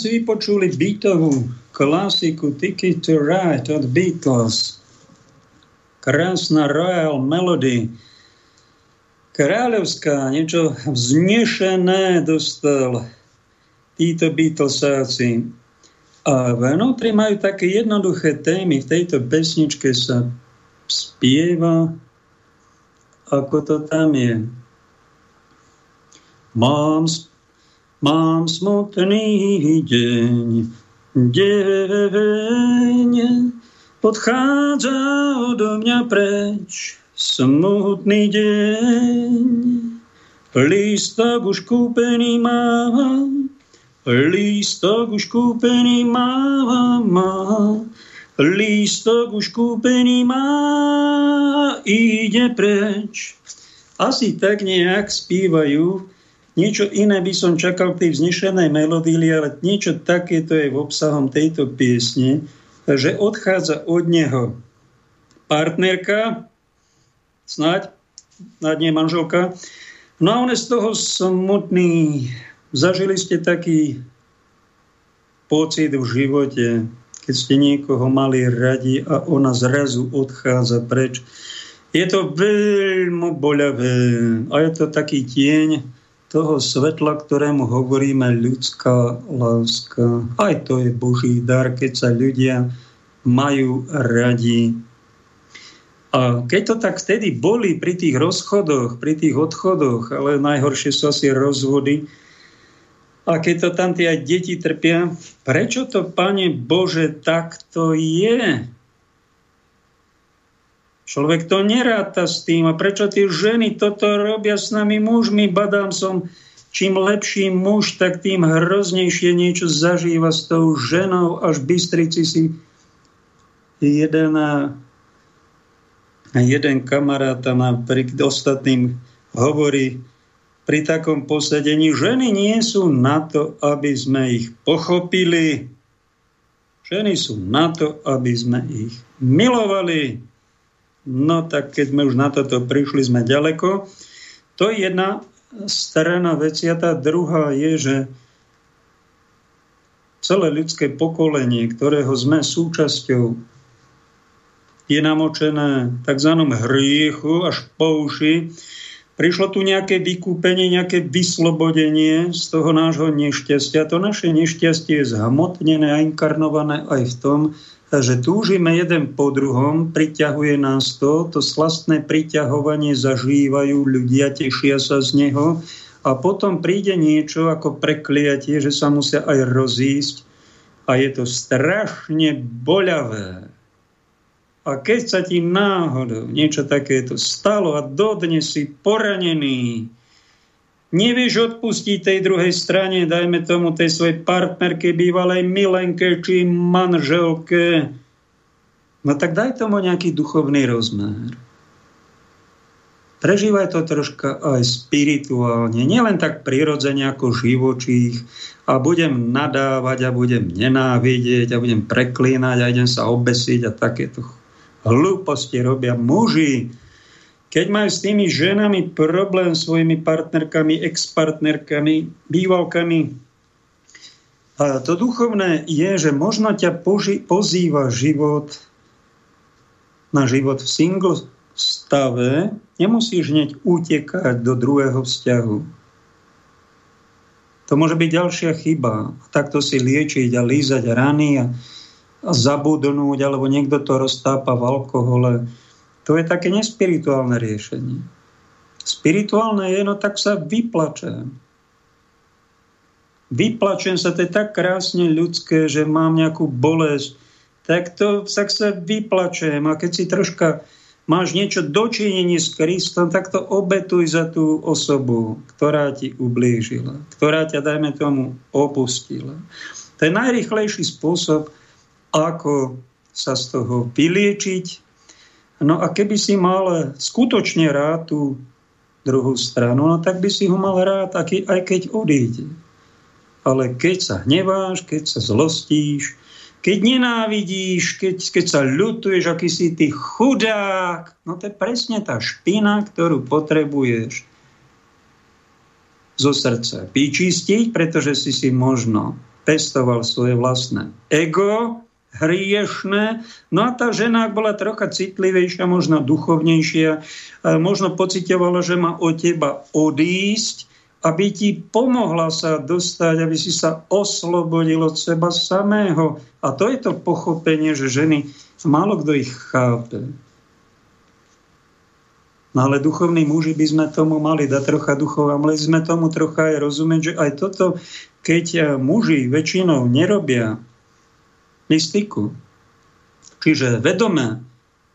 Si vypočuli bytovú klasiku Ticket to Ride od Beatles. Krásna Royal Melody. Kráľovská, niečo vznešené dostal títo Beatlesáci. A vnútri majú také jednoduché témy. V tejto pesničke sa spieva, ako to tam je. Mám Mám smutný deň, deň, odchádza odo mňa preč. Smutný deň, lístok už kúpený mám, lístok už kúpený mám, mám. lístok už kúpený má, ide preč. Asi tak nejak spívajú. Niečo iné by som čakal tej vznešenej melodíli, ale niečo takéto je v obsahom tejto piesne, že odchádza od neho partnerka, snáď, snáď nie manželka, no a on je z toho smutný. Zažili ste taký pocit v živote, keď ste niekoho mali radi a ona zrazu odchádza preč. Je to veľmi boľavé a je to taký tieň toho svetla, ktorému hovoríme ľudská láska. Aj to je Boží dar, keď sa ľudia majú radi. A keď to tak vtedy boli pri tých rozchodoch, pri tých odchodoch, ale najhoršie sú asi rozvody, a keď to tam tie aj deti trpia, prečo to, Pane Bože, takto je? Človek to neráta s tým. A prečo tie ženy toto robia s nami mužmi? Badám som, čím lepší muž, tak tým hroznejšie niečo zažíva s tou ženou. Až Bystrici si jeden, jeden kamarát pri ostatným hovorí, pri takom posedení. Ženy nie sú na to, aby sme ich pochopili. Ženy sú na to, aby sme ich milovali. No tak keď sme už na toto prišli, sme ďaleko. To je jedna strana veci a tá druhá je, že celé ľudské pokolenie, ktorého sme súčasťou, je namočené tzv. hriechu až po uši Prišlo tu nejaké vykúpenie, nejaké vyslobodenie z toho nášho nešťastia. To naše nešťastie je zhmotnené a inkarnované aj v tom, že túžime jeden po druhom, priťahuje nás to, to slastné priťahovanie zažívajú ľudia, tešia sa z neho a potom príde niečo ako prekliatie, že sa musia aj rozísť a je to strašne boľavé. A keď sa ti náhodou niečo takéto stalo a dodnes si poranený, nevieš odpustiť tej druhej strane, dajme tomu tej svojej partnerke, bývalej milenke či manželke, no tak daj tomu nejaký duchovný rozmer. Prežívaj to troška aj spirituálne, nielen tak prirodzene ako živočích a budem nadávať a budem nenávidieť a budem preklínať a idem sa obesiť a takéto hlúposti robia muži. Keď majú s tými ženami problém svojimi partnerkami, ex-partnerkami, bývalkami, a to duchovné je, že možno ťa poži- pozýva život na život v single stave, nemusíš hneď utekať do druhého vzťahu. To môže byť ďalšia chyba. Takto si liečiť a lízať rany a zabudnúť, alebo niekto to roztápa v alkohole. To je také nespirituálne riešenie. Spirituálne je, no tak sa vyplačem. Vyplačem sa, to je tak krásne ľudské, že mám nejakú bolesť, tak to tak sa vyplačem. A keď si troška máš niečo dočinenie s Kristom, tak to obetuj za tú osobu, ktorá ti ublížila, ktorá ťa, dajme tomu, opustila. To je najrychlejší spôsob, ako sa z toho vyliečiť. No a keby si mal skutočne rád tú druhú stranu, no tak by si ho mal rád, aj keď odíde. Ale keď sa hneváš, keď sa zlostíš, keď nenávidíš, keď, keď sa ľutuješ, aký si ty chudák, no to je presne tá špina, ktorú potrebuješ zo srdca vyčistiť, pretože si si možno pestoval svoje vlastné ego, hriešné. No a tá žena, ak bola trocha citlivejšia, možno duchovnejšia, možno pocitovala, že má od teba odísť, aby ti pomohla sa dostať, aby si sa oslobodil od seba samého. A to je to pochopenie, že ženy, málo kto ich chápe. No ale duchovní muži by sme tomu mali dať trocha duchov a mali sme tomu trocha aj rozumieť, že aj toto, keď muži väčšinou nerobia, mystiku. Čiže vedome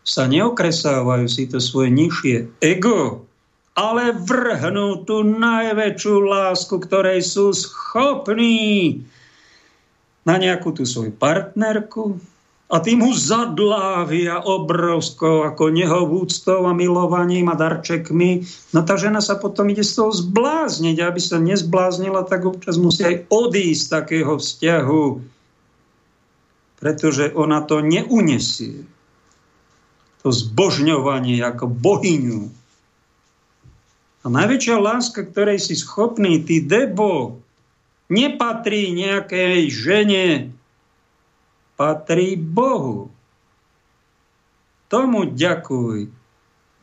sa neokresávajú si to svoje nižšie ego, ale vrhnú tú najväčšiu lásku, ktorej sú schopní na nejakú tú svoju partnerku, a tým ho zadlávia obrovskou ako nehovúctou a milovaním a darčekmi. No tá žena sa potom ide z toho zblázniť. Aby sa nezbláznila, tak občas musí aj odísť z takého vzťahu, pretože ona to neunesie. To zbožňovanie ako bohyňu. A najväčšia láska, ktorej si schopný, ty debo, nepatrí nejakej žene, patrí Bohu. Tomu ďakuj.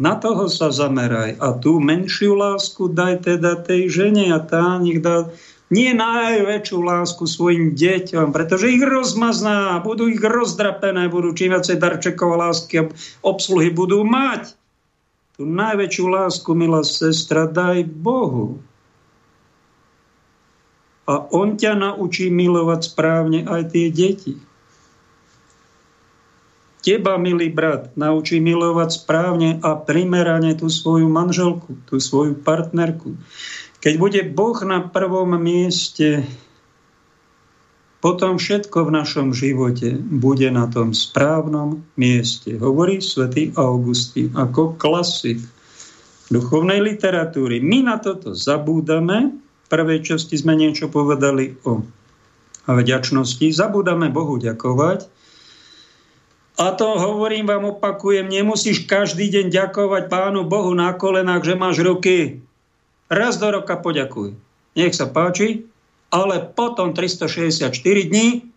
Na toho sa zameraj. A tú menšiu lásku daj teda tej žene a tá nech dá nie najväčšiu lásku svojim deťom, pretože ich rozmazná, budú ich rozdrapené, budú čím viacej darčekov lásky a obsluhy budú mať. Tú najväčšiu lásku, milá sestra, daj Bohu. A On ťa naučí milovať správne aj tie deti. Teba, milý brat, naučí milovať správne a primerane tú svoju manželku, tú svoju partnerku. Keď bude Boh na prvom mieste, potom všetko v našom živote bude na tom správnom mieste. Hovorí svätý Augustín ako klasik duchovnej literatúry. My na toto zabúdame. V prvej časti sme niečo povedali o vďačnosti. Zabúdame Bohu ďakovať a to hovorím vám, opakujem, nemusíš každý deň ďakovať Pánu Bohu na kolenách, že máš ruky. Raz do roka poďakuj. Nech sa páči, ale potom 364 dní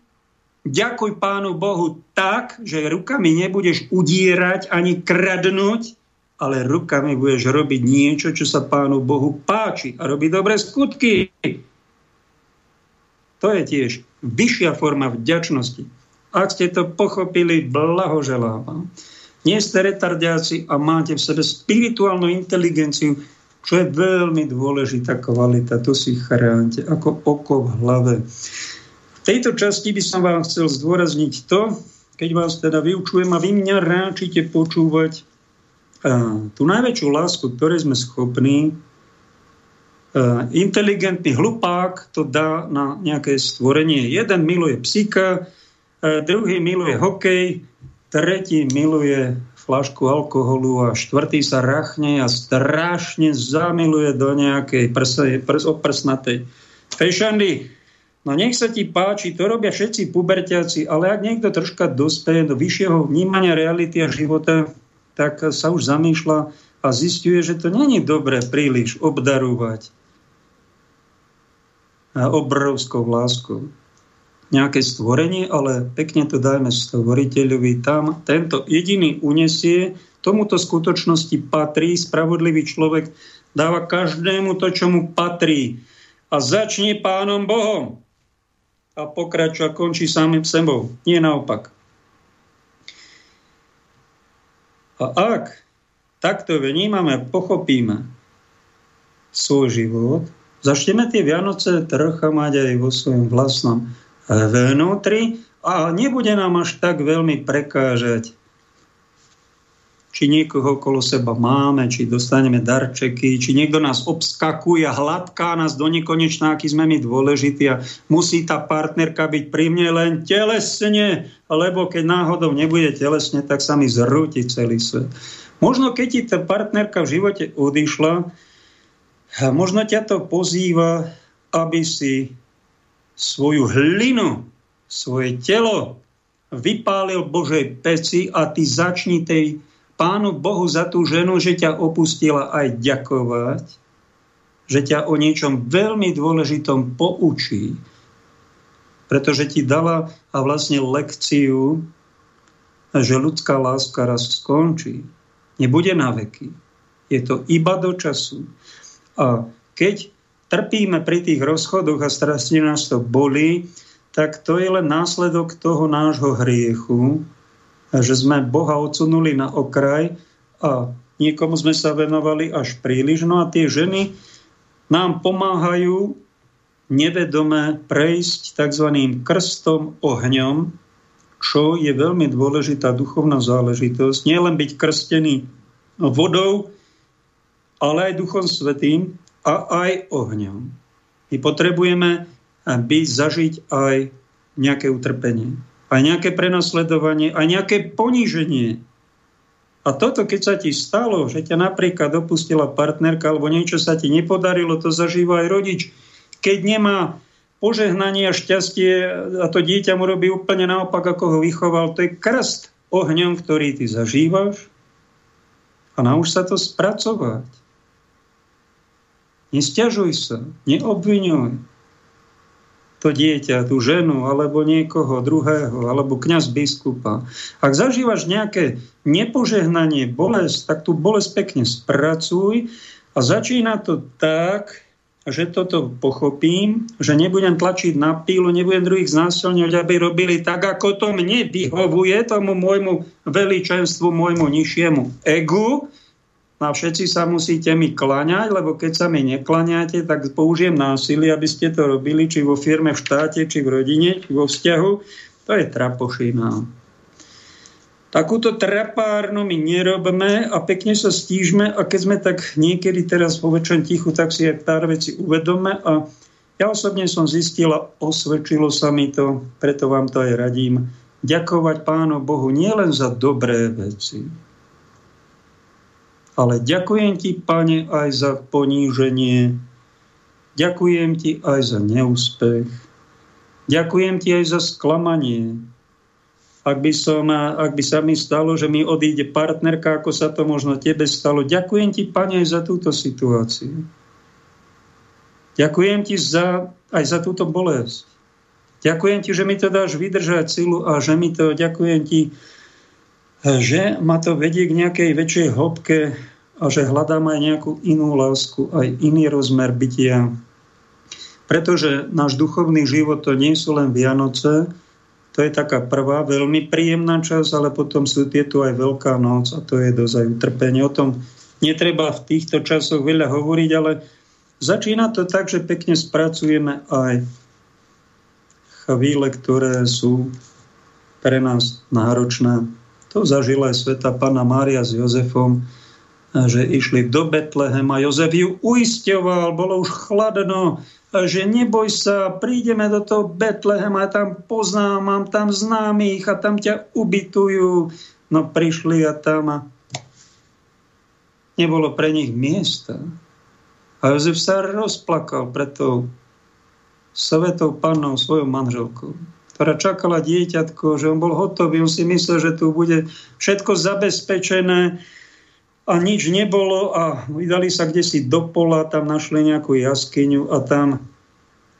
ďakuj Pánu Bohu tak, že rukami nebudeš udírať ani kradnúť, ale rukami budeš robiť niečo, čo sa Pánu Bohu páči a robiť dobré skutky. To je tiež vyššia forma vďačnosti. Ak ste to pochopili, blahoželám vám. Nie ste retardiaci a máte v sebe spirituálnu inteligenciu, čo je veľmi dôležitá kvalita. To si chránte ako oko v hlave. V tejto časti by som vám chcel zdôrazniť to, keď vás teda vyučujem a vy mňa ráčite počúvať tú najväčšiu lásku, ktorej sme schopní, inteligentný hlupák to dá na nejaké stvorenie. Jeden miluje psíka, druhý miluje hokej, tretí miluje flašku alkoholu a štvrtý sa rachne a strašne zamiluje do nejakej prs, prs, oprsnatej fešandy. No nech sa ti páči, to robia všetci pubertiaci, ale ak niekto troška dospeje do vyššieho vnímania reality a života, tak sa už zamýšľa a zistuje, že to není dobre príliš obdarovať obrovskou láskou nejaké stvorenie, ale pekne to dajme stvoriteľovi. Tam tento jediný unesie, tomuto skutočnosti patrí, spravodlivý človek dáva každému to, čo mu patrí. A začne pánom Bohom. A pokračuje a končí samým sebou. Nie naopak. A ak takto vnímame, pochopíme svoj život, začneme tie Vianoce trocha mať aj vo svojom vlastnom vnútri a nebude nám až tak veľmi prekážať, či niekoho okolo seba máme, či dostaneme darčeky, či niekto nás obskakuje hladká nás do nekonečná, aký sme my dôležití a musí tá partnerka byť pri mne len telesne, lebo keď náhodou nebude telesne, tak sa mi zrúti celý svet. Možno keď ti tá partnerka v živote odišla, možno ťa to pozýva, aby si svoju hlinu, svoje telo vypálil Božej peci a ty začni tej Pánu Bohu za tú ženu, že ťa opustila aj ďakovať, že ťa o niečom veľmi dôležitom poučí, pretože ti dala a vlastne lekciu, že ľudská láska raz skončí. Nebude na veky. Je to iba do času. A keď trpíme pri tých rozchodoch a strašne nás to bolí, tak to je len následok toho nášho hriechu, že sme Boha odsunuli na okraj a niekomu sme sa venovali až príliš. No a tie ženy nám pomáhajú nevedome prejsť tzv. krstom ohňom, čo je veľmi dôležitá duchovná záležitosť. Nie len byť krstený vodou, ale aj Duchom Svetým, a aj ohňom. My potrebujeme byť, zažiť aj nejaké utrpenie. aj nejaké prenasledovanie, aj nejaké poníženie. A toto, keď sa ti stalo, že ťa napríklad dopustila partnerka alebo niečo sa ti nepodarilo, to zažíva aj rodič. Keď nemá požehnanie a šťastie a to dieťa mu robí úplne naopak, ako ho vychoval, to je krst ohňom, ktorý ty zažívaš a nauč sa to spracovať. Nestiažuj sa, neobvinuj to dieťa, tú ženu, alebo niekoho druhého, alebo kňaz biskupa. Ak zažívaš nejaké nepožehnanie, bolesť, tak tú bolesť pekne spracuj a začína to tak, že toto pochopím, že nebudem tlačiť na pílu, nebudem druhých znásilňovať, aby robili tak, ako to mne vyhovuje, tomu môjmu veličenstvu, môjmu nižšiemu egu, a všetci sa musíte mi klaňať, lebo keď sa mi neklaňate, tak použijem násilie, aby ste to robili, či vo firme, v štáte, či v rodine, či vo vzťahu. To je trapošina. Takúto trapárnu my nerobme a pekne sa stížme a keď sme tak niekedy teraz po väčšom tichu, tak si aj pár veci uvedome a ja osobne som zistila, osvedčilo sa mi to, preto vám to aj radím, ďakovať Pánu Bohu nielen za dobré veci, ale ďakujem ti, pane, aj za poníženie. Ďakujem ti aj za neúspech. Ďakujem ti aj za sklamanie. Ak by, som, ak by sa mi stalo, že mi odíde partnerka, ako sa to možno tebe stalo, ďakujem ti, pane, aj za túto situáciu. Ďakujem ti za, aj za túto bolesť. Ďakujem ti, že mi to dáš vydržať silu a že mi to, ďakujem ti, že ma to vedie k nejakej väčšej hĺbke a že hľadám aj nejakú inú lásku, aj iný rozmer bytia. Pretože náš duchovný život to nie sú len Vianoce, to je taká prvá veľmi príjemná časť, ale potom sú tieto aj Veľká noc a to je dozaj utrpenie. O tom netreba v týchto časoch veľa hovoriť, ale začína to tak, že pekne spracujeme aj chvíle, ktoré sú pre nás náročné. To zažila aj sveta pána Mária s Jozefom, že išli do Betlehema. Jozef ju uisťoval, bolo už chladno, že neboj sa, prídeme do toho Betlehema, ja tam poznám, mám tam známych a tam ťa ubytujú. No prišli a tam a nebolo pre nich miesta. A Jozef sa rozplakal pred tou svetou pannou, svojou manželkou ktorá čakala dieťatko, že on bol hotový, on si myslel, že tu bude všetko zabezpečené a nič nebolo a vydali sa kde si do pola, tam našli nejakú jaskyňu a tam,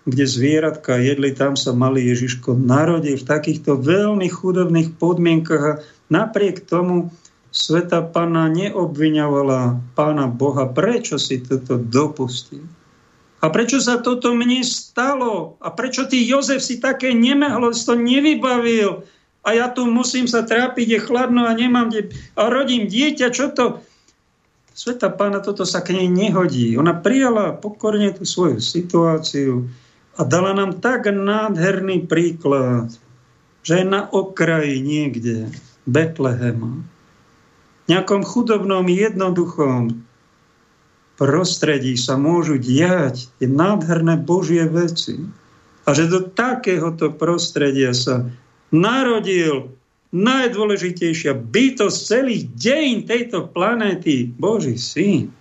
kde zvieratka jedli, tam sa malý Ježiško narodil v takýchto veľmi chudobných podmienkach a napriek tomu Sveta Pana neobviňovala Pána Boha, prečo si toto dopustil. A prečo sa toto mne stalo? A prečo ty, Jozef, si také nemehlo, si to nevybavil? A ja tu musím sa trápiť, je chladno a nemám kde... A rodím dieťa, čo to... Sveta pána toto sa k nej nehodí. Ona prijala pokorne tú svoju situáciu a dala nám tak nádherný príklad, že je na okraji niekde Betlehema, nejakom chudobnom, jednoduchom prostredí sa môžu diať tie nádherné Božie veci. A že do takéhoto prostredia sa narodil najdôležitejšia bytosť celých dejín tejto planéty, Boží syn,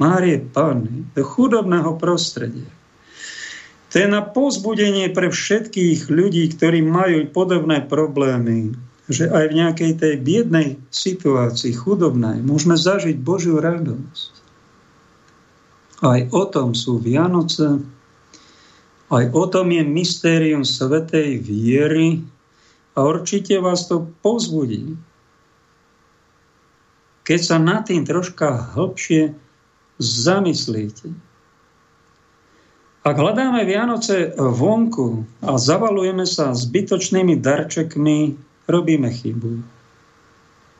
Márie Panny, do chudobného prostredia. To je na pozbudenie pre všetkých ľudí, ktorí majú podobné problémy, že aj v nejakej tej biednej situácii, chudobnej, môžeme zažiť Božiu radosť. Aj o tom sú Vianoce, aj o tom je mystérium svetej viery a určite vás to pozbudí. Keď sa nad tým troška hlbšie zamyslíte. Ak hľadáme Vianoce vonku a zavalujeme sa zbytočnými darčekmi, robíme chybu.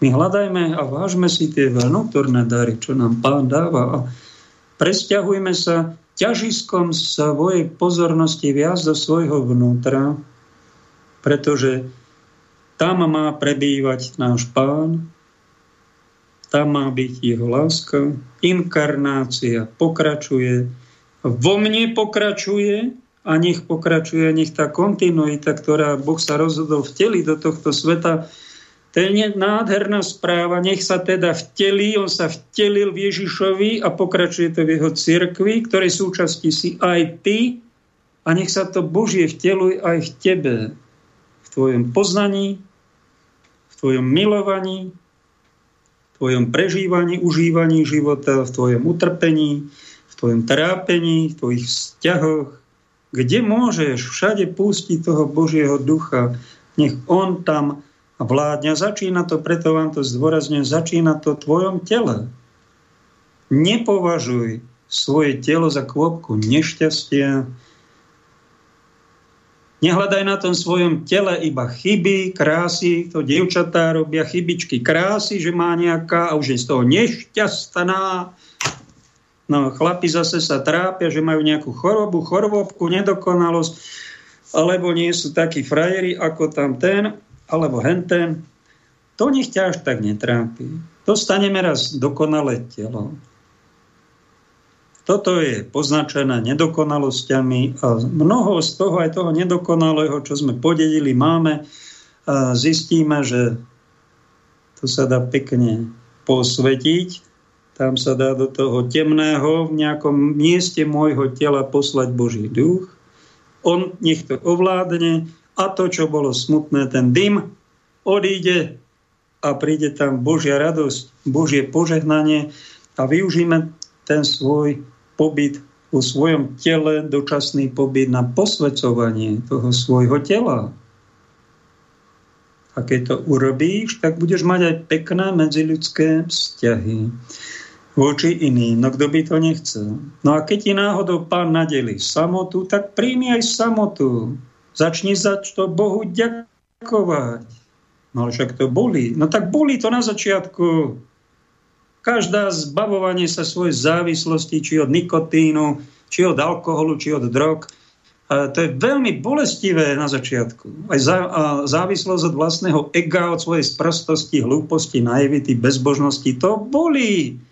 My hľadajme a vážme si tie vnútorné dary, čo nám Pán dáva a presťahujme sa ťažiskom svojej pozornosti viac do svojho vnútra, pretože tam má prebývať náš pán, tam má byť jeho láska, inkarnácia pokračuje, vo mne pokračuje a nech pokračuje, nech tá kontinuita, ktorá Boh sa rozhodol vteliť do tohto sveta, to je nádherná správa, nech sa teda vtelí, on sa vtelil v Ježišovi a pokračuje to v jeho cirkvi, ktorej súčasti si aj ty. A nech sa to Božie vteluj aj v tebe, v tvojom poznaní, v tvojom milovaní, v tvojom prežívaní, užívaní života, v tvojom utrpení, v tvojom trápení, v tvojich vzťahoch, kde môžeš všade pustiť toho Božieho ducha, nech on tam a vládňa. Začína to, preto vám to zdôrazňujem, začína to v tvojom tele. Nepovažuj svoje telo za kôpku nešťastia. Nehľadaj na tom svojom tele iba chyby, krásy. To dievčatá robia chybičky krásy, že má nejaká a už je z toho nešťastná. No chlapi zase sa trápia, že majú nejakú chorobu, chorobovku, nedokonalosť, alebo nie sú takí frajeri ako tam ten alebo henten, to nech ťa až tak netrápi. Dostaneme raz dokonalé telo. Toto je poznačené nedokonalosťami a mnoho z toho, aj toho nedokonalého, čo sme podedili, máme, a zistíme, že to sa dá pekne posvetiť, tam sa dá do toho temného v nejakom mieste môjho tela poslať Boží duch. On nech to ovládne a to, čo bolo smutné, ten dym odíde a príde tam Božia radosť, Božie požehnanie a využíme ten svoj pobyt vo svojom tele, dočasný pobyt na posvedcovanie toho svojho tela. A keď to urobíš, tak budeš mať aj pekné medziľudské vzťahy voči iným. No kto by to nechcel? No a keď ti náhodou pán nadeli samotu, tak príjmi aj samotu. Začni za to Bohu ďakovať. No ale však to boli. No tak boli to na začiatku. Každá zbavovanie sa svojej závislosti, či od nikotínu, či od alkoholu, či od drog, to je veľmi bolestivé na začiatku. Aj a závislosť od vlastného ega, od svojej sprostosti, hlúposti, naivity, bezbožnosti, to boli.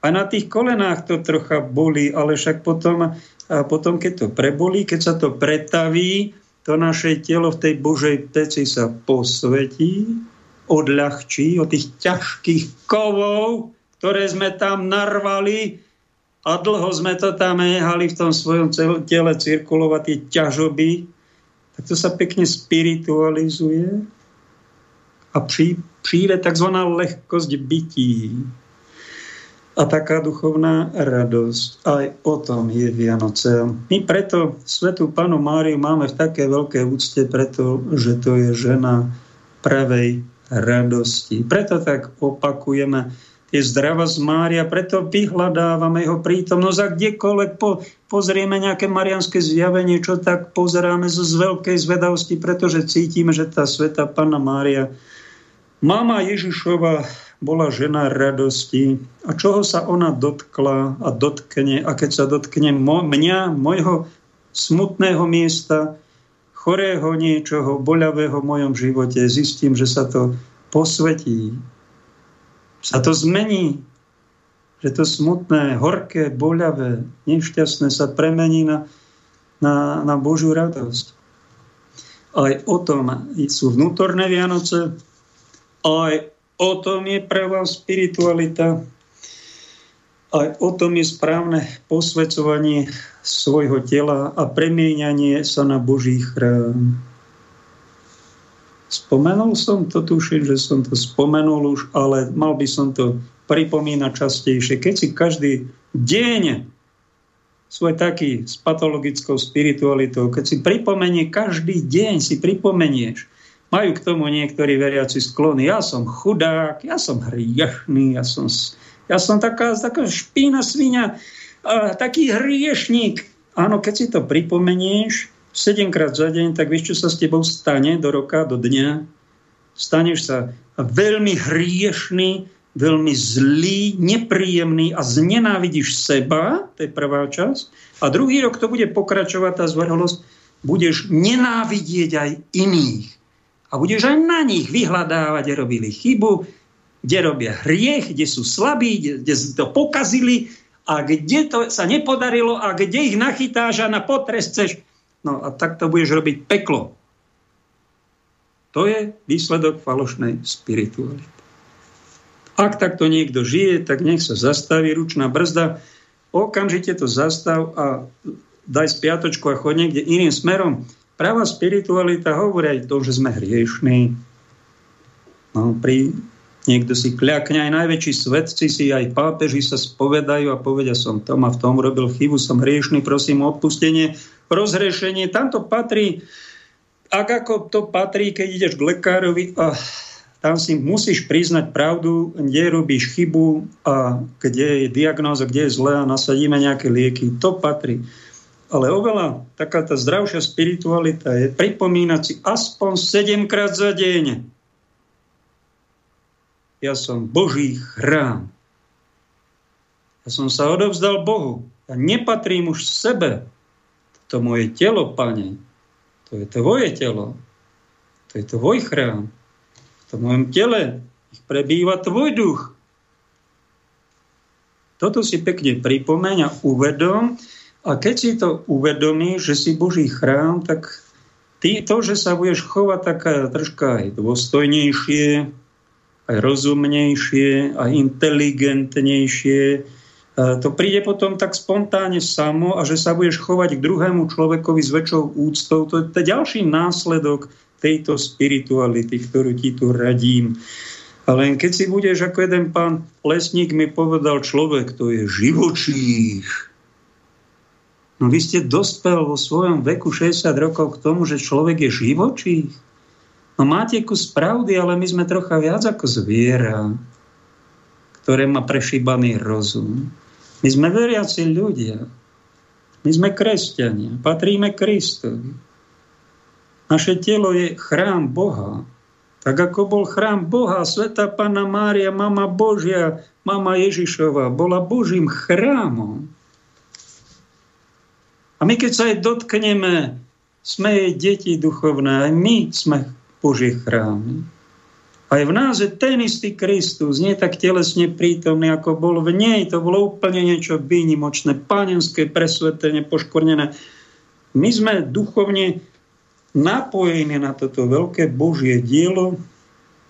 A na tých kolenách to trocha boli, ale však potom a potom, keď to prebolí, keď sa to pretaví, to naše telo v tej Božej peci sa posvetí, odľahčí od tých ťažkých kovov, ktoré sme tam narvali a dlho sme to tam jehali v tom svojom tele cirkulovať tie ťažoby, tak to sa pekne spiritualizuje a príde tzv. lehkosť bytí a taká duchovná radosť. Aj o tom je Vianoce. My preto Svetú Panu Máriu máme v také veľké úcte, pretože to je žena pravej radosti. Preto tak opakujeme tie zdrava z Mária, preto vyhľadávame jeho prítomnosť a kdekoľvek po, pozrieme nejaké marianské zjavenie, čo tak pozeráme zo z veľkej zvedavosti, pretože cítime, že tá Sveta Pana Mária, Mama Ježišova, bola žena radosti. A čoho sa ona dotkla a dotkne? A keď sa dotkne mo- mňa, mojho smutného miesta, chorého niečoho, boľavého v mojom živote, zistím, že sa to posvetí, sa to zmení, že to smutné, horké, boľavé, nešťastné sa premení na, na, na Božiu radosť. Aj o tom sú vnútorné Vianoce, aj O tom je pravá spiritualita. Aj o tom je správne posvedcovanie svojho tela a premieňanie sa na Boží chrám. Spomenul som to, tuším, že som to spomenul už, ale mal by som to pripomínať častejšie. Keď si každý deň svoj taký s patologickou spiritualitou, keď si pripomenie každý deň, si pripomenieš, majú k tomu niektorí veriaci sklony. Ja som chudák, ja som hriešný, ja som, ja som taká, taká špína svinia, taký hriešník. Áno, keď si to pripomenieš 7 krát za deň, tak vieš, čo sa s tebou stane do roka, do dňa? Staneš sa veľmi hriešný, veľmi zlý, nepríjemný a znenávidíš seba, to je prvá časť. A druhý rok to bude pokračovať, tá zvrhlosť, budeš nenávidieť aj iných a budeš aj na nich vyhľadávať, kde robili chybu, kde robia hriech, kde sú slabí, kde, kde to pokazili a kde to sa nepodarilo a kde ich nachytáš a na potrest chceš. No a tak to budeš robiť peklo. To je výsledok falošnej spirituality. Ak takto niekto žije, tak nech sa zastaví ručná brzda, okamžite to zastav a daj spiatočku a chod niekde iným smerom. Práva spiritualita hovorí aj to, že sme hriešní. No, pri niekto si kľakne, aj najväčší svetci si, aj pápeži sa spovedajú a povedia, som tom a v tom robil chybu, som hriešný, prosím o odpustenie, rozhrešenie. Tam to patrí, ak ako to patrí, keď ideš k lekárovi a tam si musíš priznať pravdu, kde robíš chybu a kde je diagnóza, kde je zle a nasadíme nejaké lieky. To patrí. Ale oveľa taká tá zdravšia spiritualita je pripomínať si aspoň 7 krát za deň ja som Boží chrám. Ja som sa odovzdal Bohu. Ja nepatrím už sebe. To moje telo, pane, to je tvoje telo. To je tvoj chrám. V tom mojom tele ich prebýva tvoj duch. Toto si pekne pripomeň a uvedom. A keď si to uvedomíš, že si Boží chrám, tak ty to, že sa budeš chovať taká troška aj dôstojnejšie, aj rozumnejšie, aj inteligentnejšie. To príde potom tak spontánne samo a že sa budeš chovať k druhému človekovi s väčšou úctou. To je ďalší následok tejto spirituality, ktorú ti tu radím. Ale keď si budeš, ako jeden pán lesník mi povedal, človek to je živočích. No vy ste dospel vo svojom veku 60 rokov k tomu, že človek je živočích. No máte kus pravdy, ale my sme trocha viac ako zviera, ktoré má prešíbaný rozum. My sme veriaci ľudia. My sme kresťania. Patríme Kristovi. Naše telo je chrám Boha. Tak ako bol chrám Boha, Sveta Pana Mária, Mama Božia, Mama Ježišova, bola Božím chrámom. A my keď sa aj dotkneme, sme jej deti duchovné, aj my sme Božie chrámy. Aj v nás je ten istý Kristus, nie tak telesne prítomný, ako bol v nej. To bolo úplne niečo výnimočné, pánenské, presvetené, poškornené. My sme duchovne napojení na toto veľké Božie dielo,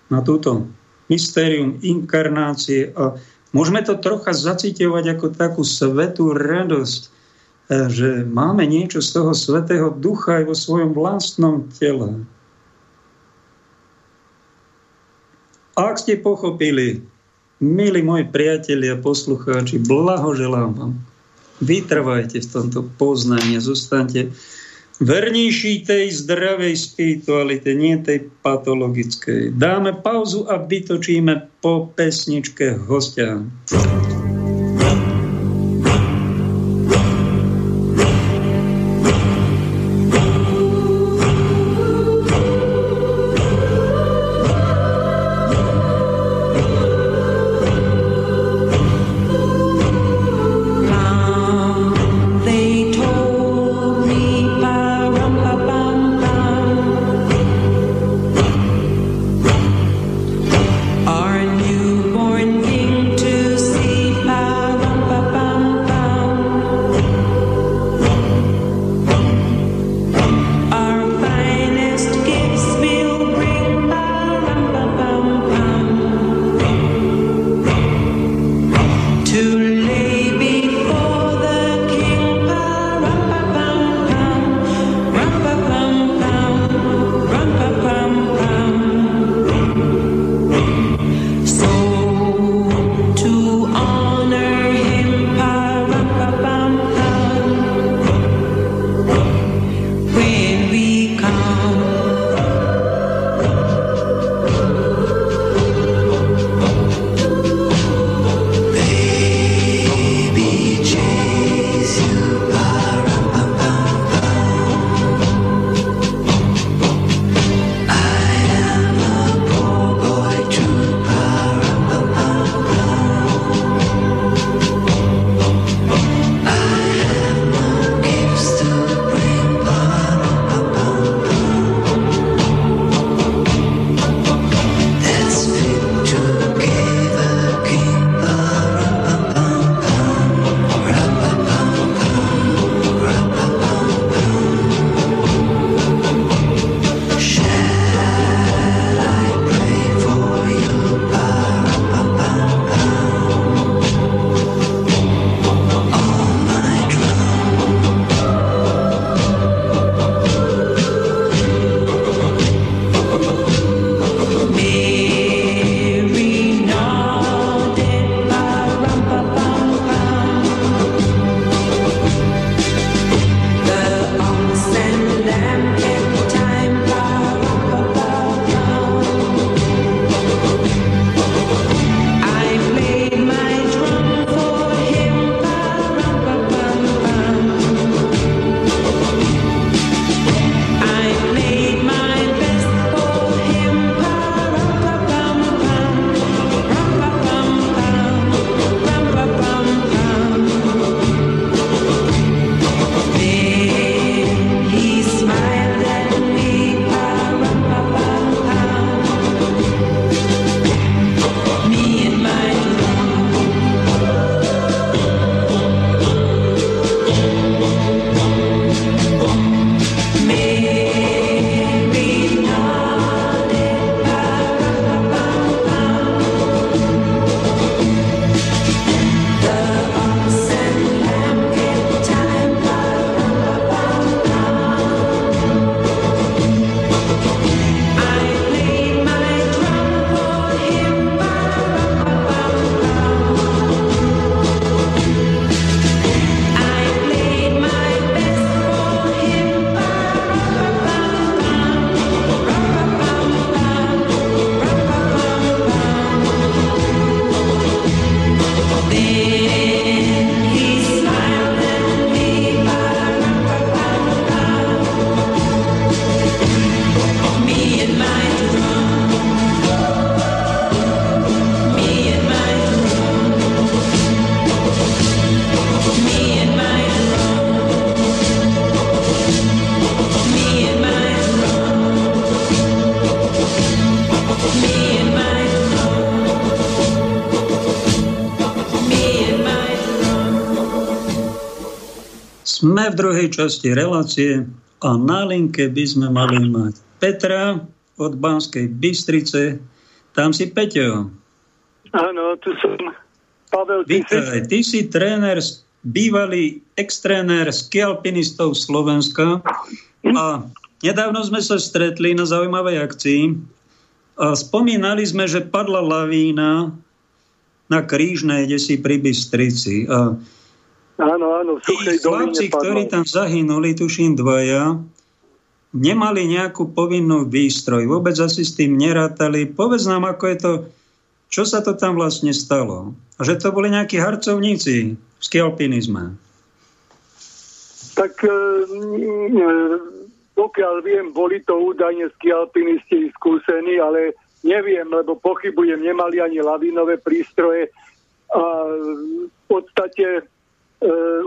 na túto mystérium inkarnácie a môžeme to trocha zacitovať ako takú svetú radosť, že máme niečo z toho svetého ducha aj vo svojom vlastnom tele. Ak ste pochopili, milí moji priatelia, poslucháči, blahoželám vám. Vytrvajte v tomto poznaní, zostaňte vernejší tej zdravej spiritualite, nie tej patologickej. Dáme pauzu a vytočíme po pesničke hostia. V druhej časti relácie a na linke by sme mali mať Petra od Banskej Bystrice. Tam si Peťo. Áno, tu som. Pavel, ty Vítaj, si... ty si tréner, bývalý extréner skialpinistov Slovenska a nedávno sme sa stretli na zaujímavej akcii a spomínali sme, že padla lavína na Krížnej, kde si pri Bystrici. A Áno, áno, v suchej chlapci, ktorí tam zahynuli, tuším dvaja, nemali nejakú povinnú výstroj. Vôbec asi s tým nerátali. Povedz nám, ako je to, čo sa to tam vlastne stalo. A že to boli nejakí harcovníci v skialpinizme. Tak e, pokiaľ viem, boli to údajne skialpinisti skúsení, ale neviem, lebo pochybujem, nemali ani lavinové prístroje. A v podstate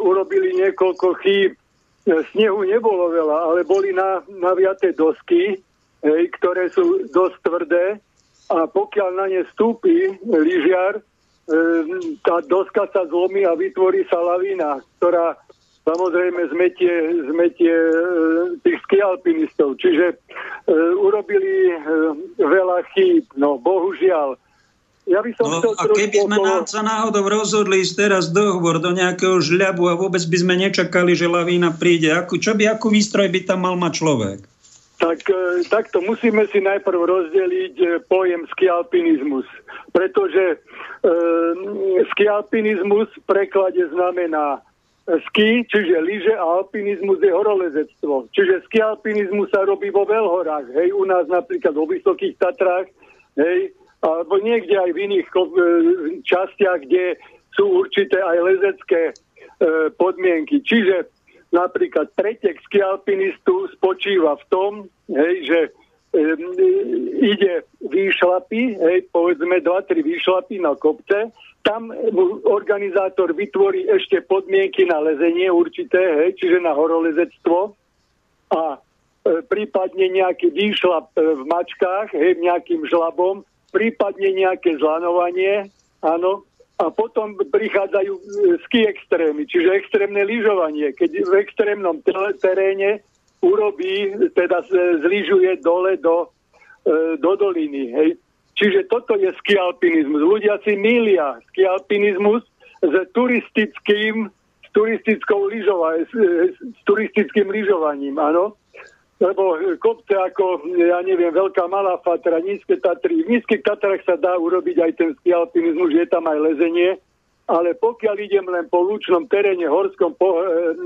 urobili niekoľko chýb. E, snehu nebolo veľa, ale boli na, naviaté dosky, hej, ktoré sú dosť tvrdé a pokiaľ na ne stúpi lyžiar, e, tá doska sa zlomí a vytvorí sa lavína, ktorá samozrejme zmetie, zmetie e, tých skialpinistov. Čiže e, urobili e, veľa chýb. No, bohužiaľ, ja by som no, a keby sme okolo... sa náhodou rozhodli ísť teraz dohovor do nejakého žľabu a vôbec by sme nečakali, že lavína príde, ako, čo by, akú výstroj by tam mal mať človek? Tak e, takto musíme si najprv rozdeliť e, pojem skialpinizmus. Pretože e, skialpinizmus v preklade znamená ski, čiže lyže a alpinizmus je horolezectvo. Čiže skialpinizmus sa robí vo veľhorách, hej, u nás napríklad vo Vysokých Tatrách, hej, alebo niekde aj v iných e, častiach, kde sú určité aj lezecké e, podmienky. Čiže napríklad pretek ski alpinistu spočíva v tom, hej, že e, ide výšlapy, hej, povedzme 2-3 výšlapy na kopce, tam organizátor vytvorí ešte podmienky na lezenie určité, hej, čiže na horolezectvo a e, prípadne nejaký výšlap e, v mačkách, hej, nejakým žlabom, prípadne nejaké zlanovanie, áno, a potom prichádzajú e, ski extrémy, čiže extrémne lyžovanie. Keď v extrémnom teréne urobí, teda zlyžuje dole do, e, do doliny. Hej. Čiže toto je ski alpinizmus. Ľudia si milia ski alpinizmus s turistickým, s s, s turistickým lyžovaním, áno lebo kopce ako, ja neviem, Veľká Malá Fatra, Nízke Tatry. V Nízkych Tatrách sa dá urobiť aj ten skialpinizmus, je tam aj lezenie, ale pokiaľ idem len po lúčnom teréne, horskom e,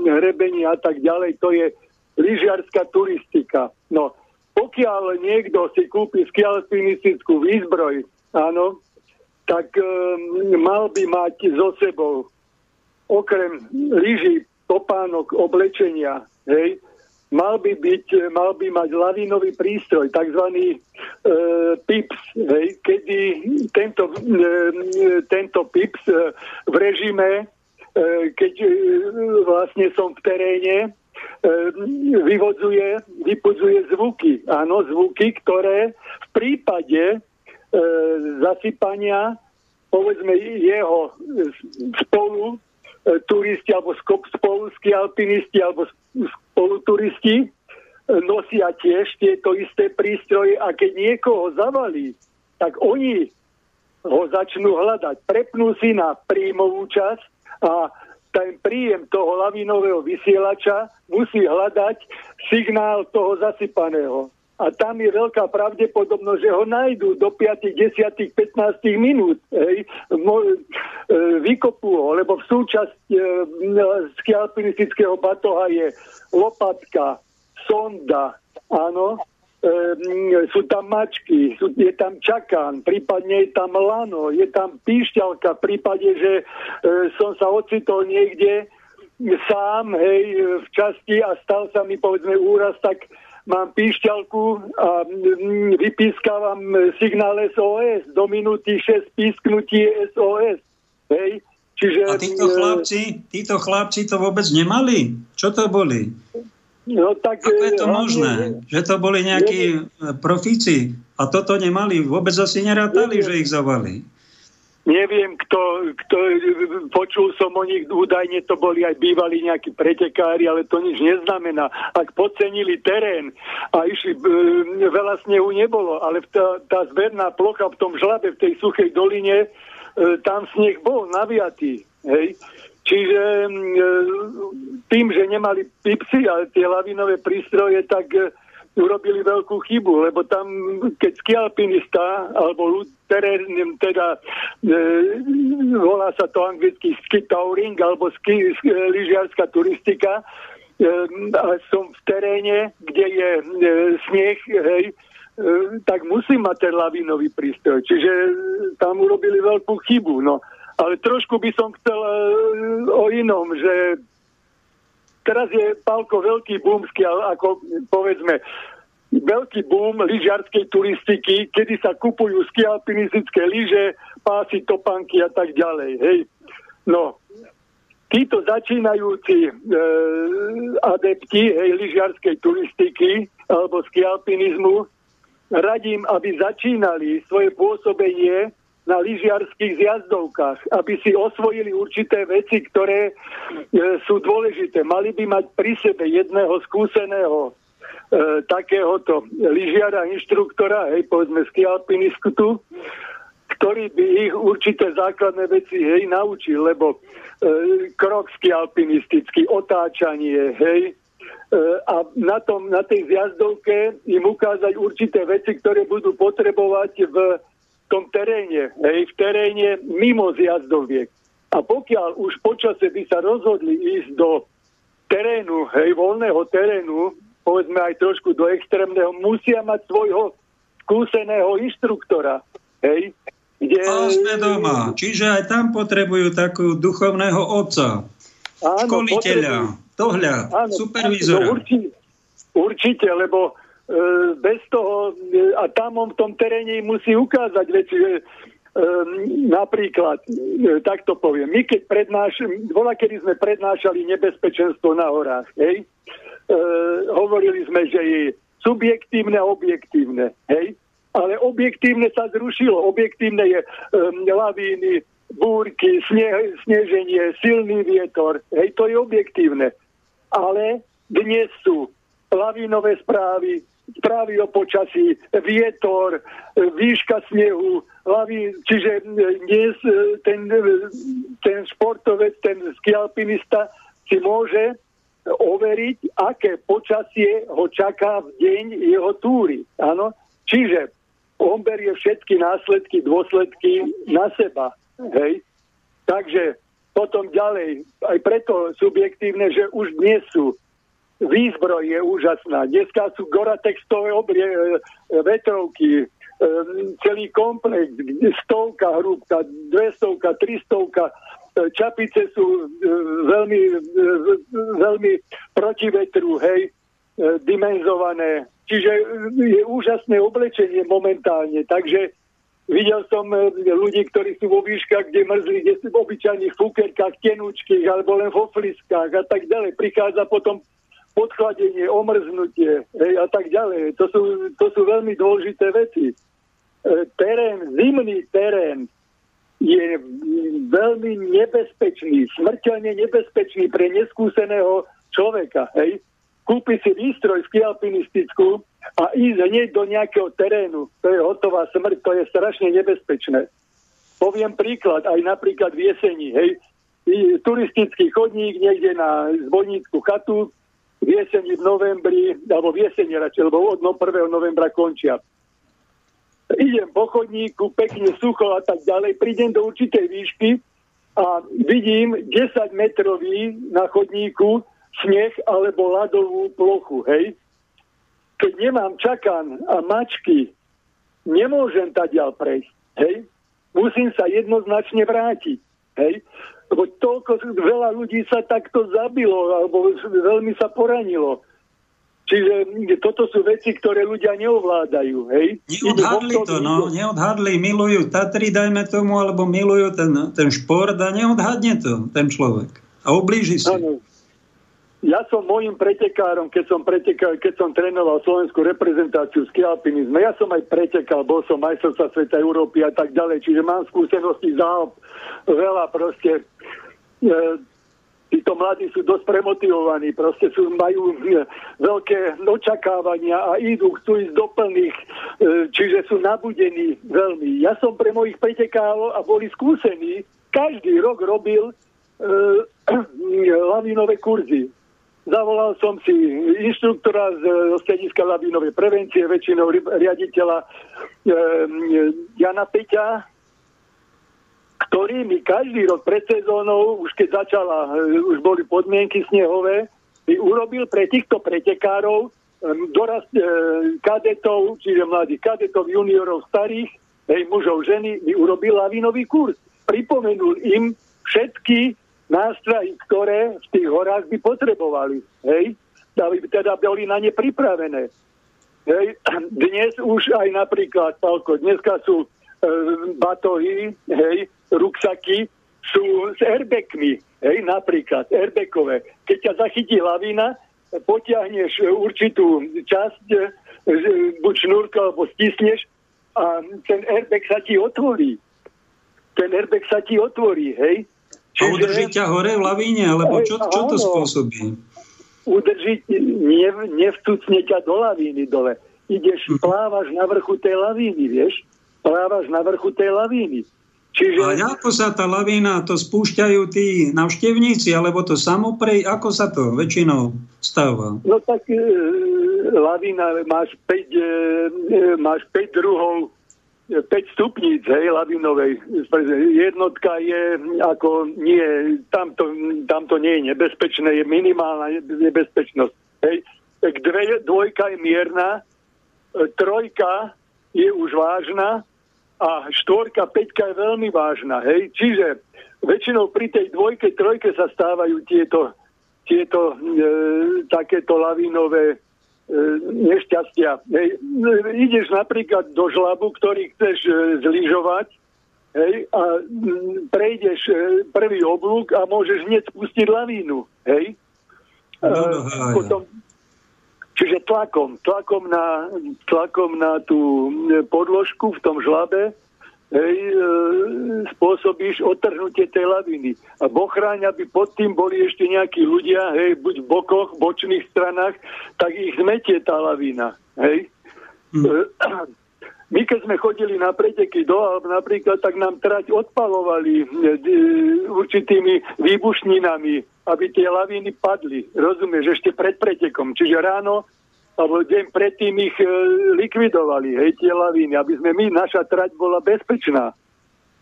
hrebení a tak ďalej, to je lyžiarská turistika. No, pokiaľ niekto si kúpi skialpinistickú výzbroj, áno, tak e, mal by mať so sebou okrem lyží, topánok, oblečenia, hej, mal by, byť, mal by mať lavínový prístroj, tzv. E, PIPS, hej, kedy tento, e, tento PIPS e, v režime, e, keď e, vlastne som v teréne, e, vyvodzuje, vypudzuje zvuky. Áno, zvuky, ktoré v prípade e, zasypania povedzme jeho spolu e, turisti alebo spoluskí alpinisti alebo spoluturisti e, nosia tiež tieto isté prístroje a keď niekoho zavalí, tak oni ho začnú hľadať. Prepnú si na príjmovú časť a ten príjem toho lavinového vysielača musí hľadať signál toho zasypaného. A tam je veľká pravdepodobnosť, že ho nájdú do 5, 10, 15 minút. Hej. Mo, e, vykopú ho, lebo v súčasť e, alpinistického batoha je lopatka, sonda, áno, e, sú tam mačky, sú, je tam čakán, prípadne je tam lano, je tam píšťalka v prípade, že e, som sa ocitol niekde sám, hej, v časti a stal sa mi povedzme úraz, tak mám píšťalku a vypískavam signál SOS. Do minúty 6 písknutí SOS. Hej. Čiže, a títo e, chlapci, títo chlapci to vôbec nemali? Čo to boli? No, tak, Ako je to e, možné? Že to boli nejakí je, profíci a toto nemali? Vôbec asi nerátali, je, že ich zavali? Neviem, kto, kto, počul som o nich, údajne to boli aj bývalí nejakí pretekári, ale to nič neznamená. Ak podcenili terén a išli, e, veľa snehu nebolo, ale tá, tá zberná plocha v tom žlabe, v tej suchej doline, e, tam sneh bol naviatý. Hej? Čiže e, tým, že nemali pipsy a tie lavinové prístroje, tak urobili veľkú chybu, lebo tam, keď skialpinista, alebo terén, teda e, volá sa to anglicky ski touring, alebo ski, ski lyžiarská turistika, e, som v teréne, kde je e, snieh, hej, e, tak musím mať ten lavinový prístroj. Čiže tam urobili veľkú chybu. No. Ale trošku by som chcel e, o inom, že teraz je Palko veľký búmsky, ako povedzme, veľký boom lyžiarskej turistiky, kedy sa kupujú skialpinistické lyže, pásy, topanky a tak ďalej. Hej. No, títo začínajúci e, adepti hej, lyžiarskej turistiky alebo skialpinizmu radím, aby začínali svoje pôsobenie na lyžiarských zjazdovkách, aby si osvojili určité veci, ktoré e, sú dôležité. Mali by mať pri sebe jedného skúseného e, takéhoto lyžiara, inštruktora, hej, povedzme skialpinistu, ktorý by ich určité základné veci hej, naučil, lebo e, krok skialpinistický, otáčanie, hej, e, a na, tom, na tej zjazdovke im ukázať určité veci, ktoré budú potrebovať v tom teréne, hej, v teréne mimo zjazdoviek. A pokiaľ už počase by sa rozhodli ísť do terénu, hej, voľného terénu, povedzme aj trošku do extrémneho, musia mať svojho skúseného inštruktora, hej, kde... Vlastne doma. Čiže aj tam potrebujú takú duchovného otca, áno, školiteľa, potrebujú... dohľad, áno, supervízora. No, určite, určite, lebo bez toho, e, a tam on v tom teréne musí ukázať veci, že e, napríklad, tak to poviem, my keď prednášame, voľa kedy sme prednášali nebezpečenstvo na horách, hej, hovorili sme, že je subjektívne a objektívne, hej, ale objektívne sa zrušilo, objektívne je um, lavíny, búrky, sne, sneženie, silný vietor, hej, to je objektívne. Ale dnes sú lavínové správy, správy o počasí, vietor, výška snehu, hlavy, čiže dnes e, ten, e, ten športovec, ten skialpinista si môže overiť, aké počasie ho čaká v deň jeho túry. Áno? Čiže on berie všetky následky, dôsledky na seba. Hej? Takže potom ďalej, aj preto subjektívne, že už dnes sú výzbroj je úžasná. Dneska sú goratextové obrie, e, vetrovky, e, celý komplex, stovka hrúbka, dvestovka, tristovka, e, čapice sú veľmi, veľmi proti vetru, hej, dimenzované. Čiže je úžasné oblečenie momentálne, takže Videl som ľudí, ktorí sú vo výškach, kde mrzli, kde sú v obyčajných fukerkách, tenúčkých alebo len v ofliskách a tak ďalej. Prichádza potom podchladenie, omrznutie hej, a tak ďalej. To sú, to sú veľmi dôležité veci. E, terén, zimný terén je veľmi nebezpečný, smrteľne nebezpečný pre neskúseného človeka. Hej. Kúpi si výstroj skialpinistickú a ísť hneď do nejakého terénu. To je hotová smrť, to je strašne nebezpečné. Poviem príklad, aj napríklad v jeseni. Hej. Turistický chodník niekde na zvojnícku chatu, v jeseni, v novembri, alebo v jeseni radšej, lebo od 1. novembra končia. Idem po chodníku, pekne sucho a tak ďalej, prídem do určitej výšky a vidím 10 metrový na chodníku sneh alebo ľadovú plochu, hej. Keď nemám čakan a mačky, nemôžem ďal prejsť, hej. Musím sa jednoznačne vrátiť, hej. Toľko veľa ľudí sa takto zabilo, alebo veľmi sa poranilo. Čiže toto sú veci, ktoré ľudia neovládajú. Hej? Neodhadli to, no, neodhadli, milujú Tatry, dajme tomu, alebo milujú ten, ten šport a neodhadne to ten človek. A oblíži si. Ano. Ja som môjim pretekárom, keď som, pretekal, keď som trénoval slovenskú reprezentáciu ski alpinizme, ja som aj pretekal, bol som majstrovstva sveta Európy a tak ďalej, čiže mám skúsenosti za veľa proste. E, títo mladí sú dosť premotivovaní, proste sú, majú e, veľké očakávania a idú, chcú ísť do plných, e, čiže sú nabudení veľmi. Ja som pre mojich pretekárov a boli skúsení, každý rok robil e, lavinové kurzy Zavolal som si inštruktora z strediska labinovej prevencie, väčšinou riaditeľa e, Jana Peťa, ktorý mi každý rok pred sezónou, už keď začala, e, už boli podmienky snehové, mi urobil pre týchto pretekárov e, dorast e, kadetov, čiže mladých kadetov, juniorov, starých, hej, mužov, ženy, mi urobil lavinový kurz. Pripomenul im všetky nástroje, ktoré v tých horách by potrebovali. Hej? Aby teda boli na ne pripravené. Hej? Dnes už aj napríklad, Palko, dneska sú e, batohy, hej, ruksaky, sú s airbagmi, hej, napríklad, airbagové. Keď ťa zachytí lavína, potiahneš určitú časť, e, buď šnúrka, alebo stisneš a ten airbag sa ti otvorí. Ten airbag sa ti otvorí, hej. A udrží ťa hore v lavíne, alebo čo, čo to spôsobí? Udrží, ne, nevtúcne ťa do lavíny dole. Ideš, hm. plávaš na vrchu tej lavíny, vieš? Plávaš na vrchu tej lavíny. Čiže... A ako sa tá lavína, to spúšťajú tí navštevníci, alebo to samoprej, ako sa to väčšinou stáva? No tak e, lavína, máš 5, e, e, máš 5 druhov 5 stupníc, hej, lavinovej. Jednotka je ako nie, tamto, tamto nie je nebezpečné, je minimálna nebezpečnosť. Hej. Dve, dvojka je mierna, e, trojka je už vážna a štvorka, peťka je veľmi vážna. Hej. Čiže väčšinou pri tej dvojke, trojke sa stávajú tieto, tieto e, takéto lavinové nešťastia. Hej. Ideš napríklad do žlabu, ktorý chceš e, zlyžovať hej, a prejdeš e, prvý oblúk a môžeš hneď spustiť lavínu. Hej. No, no, Potom, čiže tlakom, tlakom na, tlakom na tú podložku v tom žlabe hej, e, spôsobíš odtrhnutie tej laviny. A bochráň, aby pod tým boli ešte nejakí ľudia, hej, buď v bokoch, bočných stranách, tak ich zmetie tá lavína. Hej. E, my keď sme chodili na preteky do Alp napríklad, tak nám trať odpalovali e, určitými výbušninami, aby tie lavíny padli. Rozumieš, ešte pred pretekom. Čiže ráno alebo deň predtým ich e, likvidovali, hej, tie lavíny, aby sme my, naša trať bola bezpečná.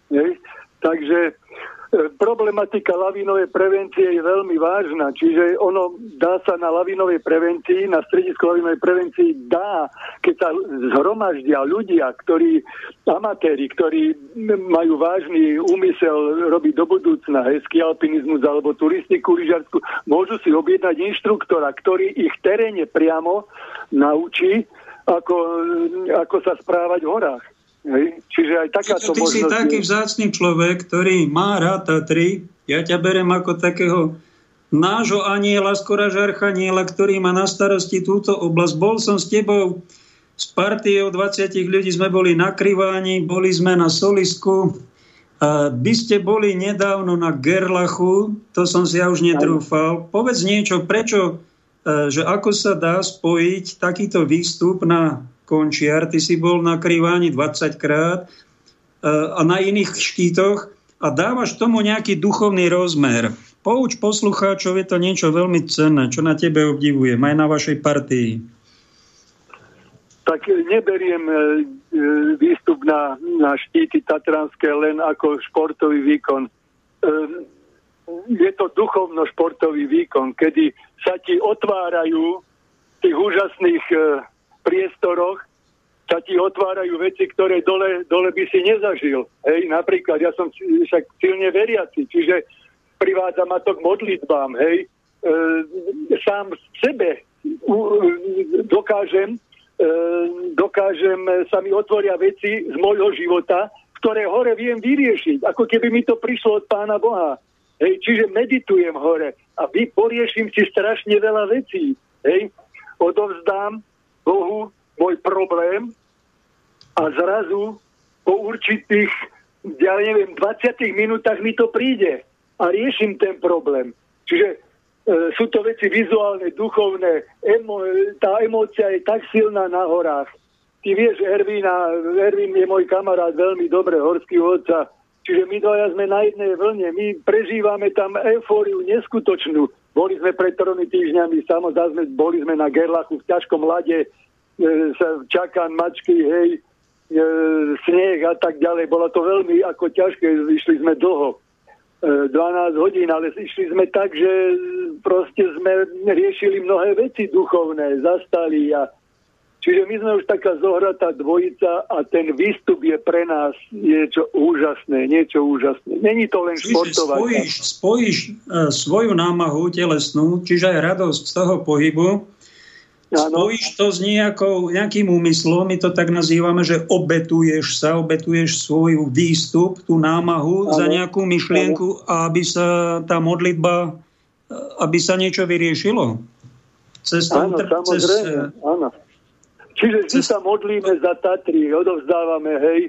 Hej. Takže problematika lavinovej prevencie je veľmi vážna, čiže ono dá sa na lavinovej prevencii, na stredisku lavinovej prevencii dá, keď sa zhromaždia ľudia, ktorí, amatéri, ktorí majú vážny úmysel robiť do budúcna hezký alpinizmus alebo turistiku lyžarsku, môžu si objednať inštruktora, ktorý ich teréne priamo naučí, ako, ako sa správať v horách. Hej. Čiže aj takáto Ty si taký vzácný človek, ktorý má rád Tatry. Ja ťa berem ako takého nášho aniela, skoro žarchaniela, ktorý má na starosti túto oblasť. Bol som s tebou s partiou 20 ľudí, sme boli na Kriváni, boli sme na Solisku. A by ste boli nedávno na Gerlachu, to som si ja už netrúfal. Povedz niečo, prečo, e, že ako sa dá spojiť takýto výstup na Končiar, ty si bol na Kriváni 20 krát e, a na iných štítoch a dávaš tomu nejaký duchovný rozmer. Pouč poslucháčov, je to niečo veľmi cenné, čo na tebe obdivujem, aj na vašej partii. Tak neberiem e, e, výstup na, na štíty Tatranské len ako športový výkon. Je to duchovno-športový výkon, kedy sa ti otvárajú tých úžasných priestoroch sa ti otvárajú veci, ktoré dole, dole by si nezažil. Hej, napríklad, ja som však silne veriaci, čiže privádza ma to k modlitbám, hej. E, sám sebe u, dokážem, e, dokážem, sa mi otvoria veci z môjho života, ktoré hore viem vyriešiť, ako keby mi to prišlo od Pána Boha. Hej, čiže meditujem hore a vy poriešim si strašne veľa vecí. Hej, odovzdám Bohu môj problém a zrazu po určitých, ja neviem, 20 minútach mi to príde a riešim ten problém. Čiže e, sú to veci vizuálne, duchovné, emo, tá emócia je tak silná na horách. Ty vieš, Ervína, Ervín je môj kamarát, veľmi dobre, horský vodca, Čiže my dvaja sme na jednej vlne, my prežívame tam eufóriu neskutočnú. Boli sme pred tromi týždňami, samozrejme, boli sme na Gerlachu v ťažkom lade, e, sa čaká mačky, hej, e, sneh a tak ďalej. Bolo to veľmi ako ťažké, išli sme dlho. E, 12 hodín, ale išli sme tak, že proste sme riešili mnohé veci duchovné, zastali a Čiže my sme už taká zohratá dvojica a ten výstup je pre nás niečo úžasné, niečo úžasné. Není to len športovať. Spojíš, spojíš uh, svoju námahu telesnú, čiže aj radosť z toho pohybu, ano. spojíš to s nejakou, nejakým úmyslom, my to tak nazývame, že obetuješ sa, obetuješ svoj výstup, tú námahu ano. za nejakú myšlienku, ano. aby sa tá modlitba, aby sa niečo vyriešilo. Cez áno, cez, áno. Čiže vždy sa modlíme za Tatry, odovzdávame, hej,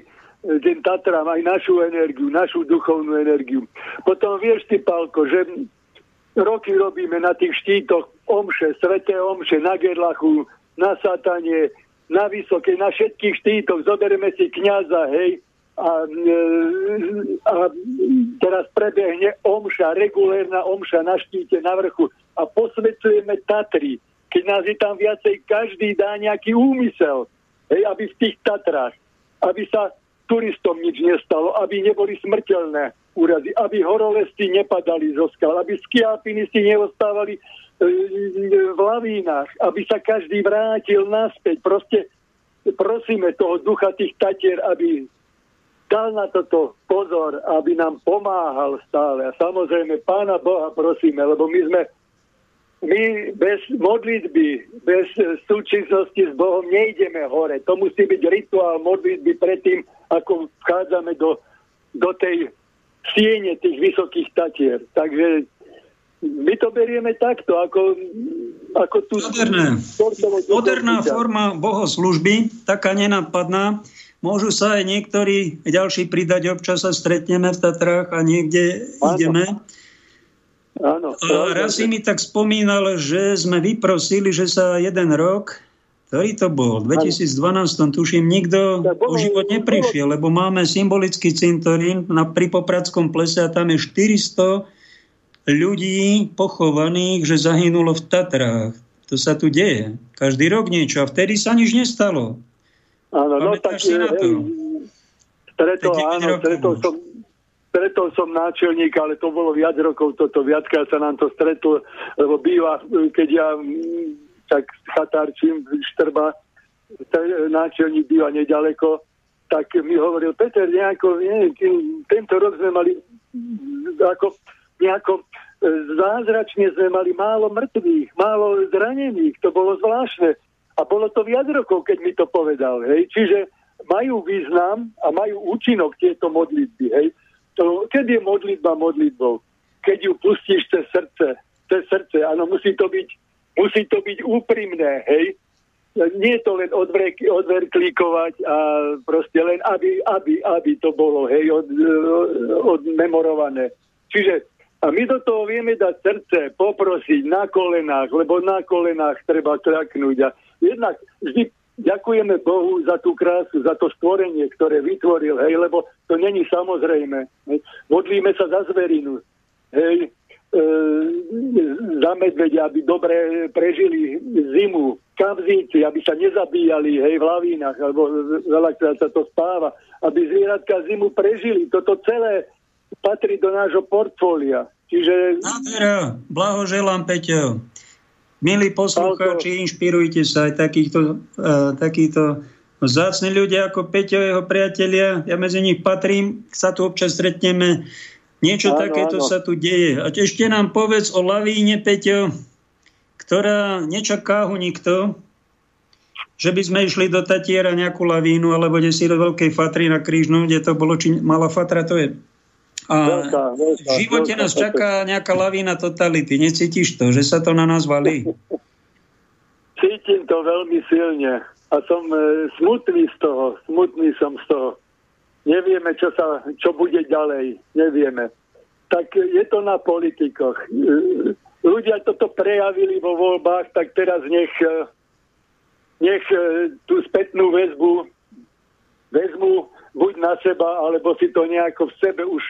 ten Tatram aj našu energiu, našu duchovnú energiu. Potom vieš ty, Palko, že roky robíme na tých štítoch omše, sveté omše, na Gerlachu, na Satanie, na Vysoké, na všetkých štítoch, zoberieme si kniaza, hej, a, e, a teraz prebehne omša, regulérna omša na štíte, na vrchu a posvedcujeme Tatry keď nás je tam viacej, každý dá nejaký úmysel, hej, aby v tých Tatrách, aby sa turistom nič nestalo, aby neboli smrteľné úrazy, aby horolesti nepadali zo skal, aby skialpinisti neostávali e, v lavínach, aby sa každý vrátil naspäť. Proste prosíme toho ducha tých tatier, aby dal na toto pozor, aby nám pomáhal stále. A samozrejme Pána Boha prosíme, lebo my sme my bez modlitby, bez súčinnosti s Bohom nejdeme hore. To musí byť rituál modlitby predtým, ako vchádzame do, do tej siene tých vysokých tatier. Takže my to berieme takto, ako, ako tu... Moderné. Moderná forma bohoslužby, taká nenapadná. Môžu sa aj niektorí ďalší pridať, občas sa stretneme v Tatrách a niekde Áno. ideme. Áno. A raz si mi tak spomínal, že sme vyprosili, že sa jeden rok, ktorý to bol, v 2012, tuším, nikto o život neprišiel, lebo máme symbolický cintorín na, pri Popradskom plese a tam je 400 ľudí pochovaných, že zahynulo v Tatrách. To sa tu deje. Každý rok niečo a vtedy sa nič nestalo. Áno, no tak, na to? Stretol, áno, stretol som, stretol som náčelníka, ale to bolo viac rokov, toto viackrát sa nám to stretlo, lebo býva, keď ja mm, tak chatárčím Štrba, náčelník býva nedaleko, tak mi hovoril, Peter, nejako, nie, tento rok sme mali mm, ako nejako e, zázračne sme mali málo mŕtvych, málo zranených, to bolo zvláštne. A bolo to viac rokov, keď mi to povedal. Hej. Čiže majú význam a majú účinok tieto modlitby. Hej. To, keď je modlitba modlitbou? Keď ju pustíš cez srdce. Cez srdce, áno, musí to byť, musí to byť úprimné, hej? Nie je to len odvrek, odverklíkovať a proste len, aby, aby, aby to bolo, hej, od, odmemorované. Čiže a my do toho vieme dať srdce, poprosiť na kolenách, lebo na kolenách treba kľaknúť. A jednak vždy ďakujeme Bohu za tú krásu, za to stvorenie, ktoré vytvoril, hej, lebo to není samozrejme. Hej. Modlíme sa za zverinu, hej, e, za medvedia, aby dobre prežili zimu, kavzíci, aby sa nezabíjali hej, v lavínach, alebo veľakrát sa to spáva, aby zvieratka zimu prežili. Toto celé patrí do nášho portfólia. Čiže... Nádhera, blahoželám, Peťo. Milí poslucháči, inšpirujte sa aj takýchto, uh, takýchto zácni ľudia ako Peťo, jeho priatelia. Ja medzi nich patrím, sa tu občas stretneme. Niečo áno, takéto áno. sa tu deje. A ešte nám povedz o lavíne, Peťo, ktorá nečaká ho nikto, že by sme išli do Tatiera nejakú lavínu, alebo kde si do Veľkej Fatry na Krížnu, kde to bolo, či malá Fatra to je veľká, veľká, v živote veľká, nás čaká nejaká lavína totality. Necítiš to, že sa to na nás valí? Cítim to veľmi silne a som e, smutný z toho. Smutný som z toho. Nevieme, čo, sa, čo bude ďalej. Nevieme. Tak je to na politikoch. E, ľudia toto prejavili vo voľbách, tak teraz nech, e, nech tú spätnú väzbu vezmu buď na seba, alebo si to nejako v sebe už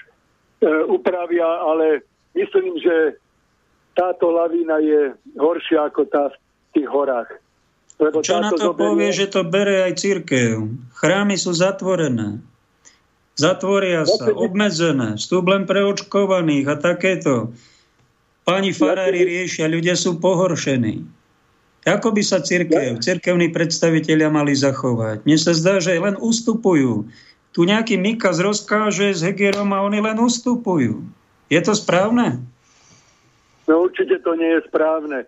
upravia, ale myslím, že táto lavína je horšia ako tá v tých horách. Lebo Čo na to zoberie... povie, že to bere aj církev? Chrámy sú zatvorené. Zatvoria sa, obmedzené, vstup len pre očkovaných a takéto. Páni farári riešia, ľudia sú pohoršení. Ako by sa církev, církevní predstavitelia mali zachovať? Mne sa zdá, že len ustupujú. Tu nejaký Mikas rozkáže s Hegerom a oni len ustupujú. Je to správne? No určite to nie je správne. E,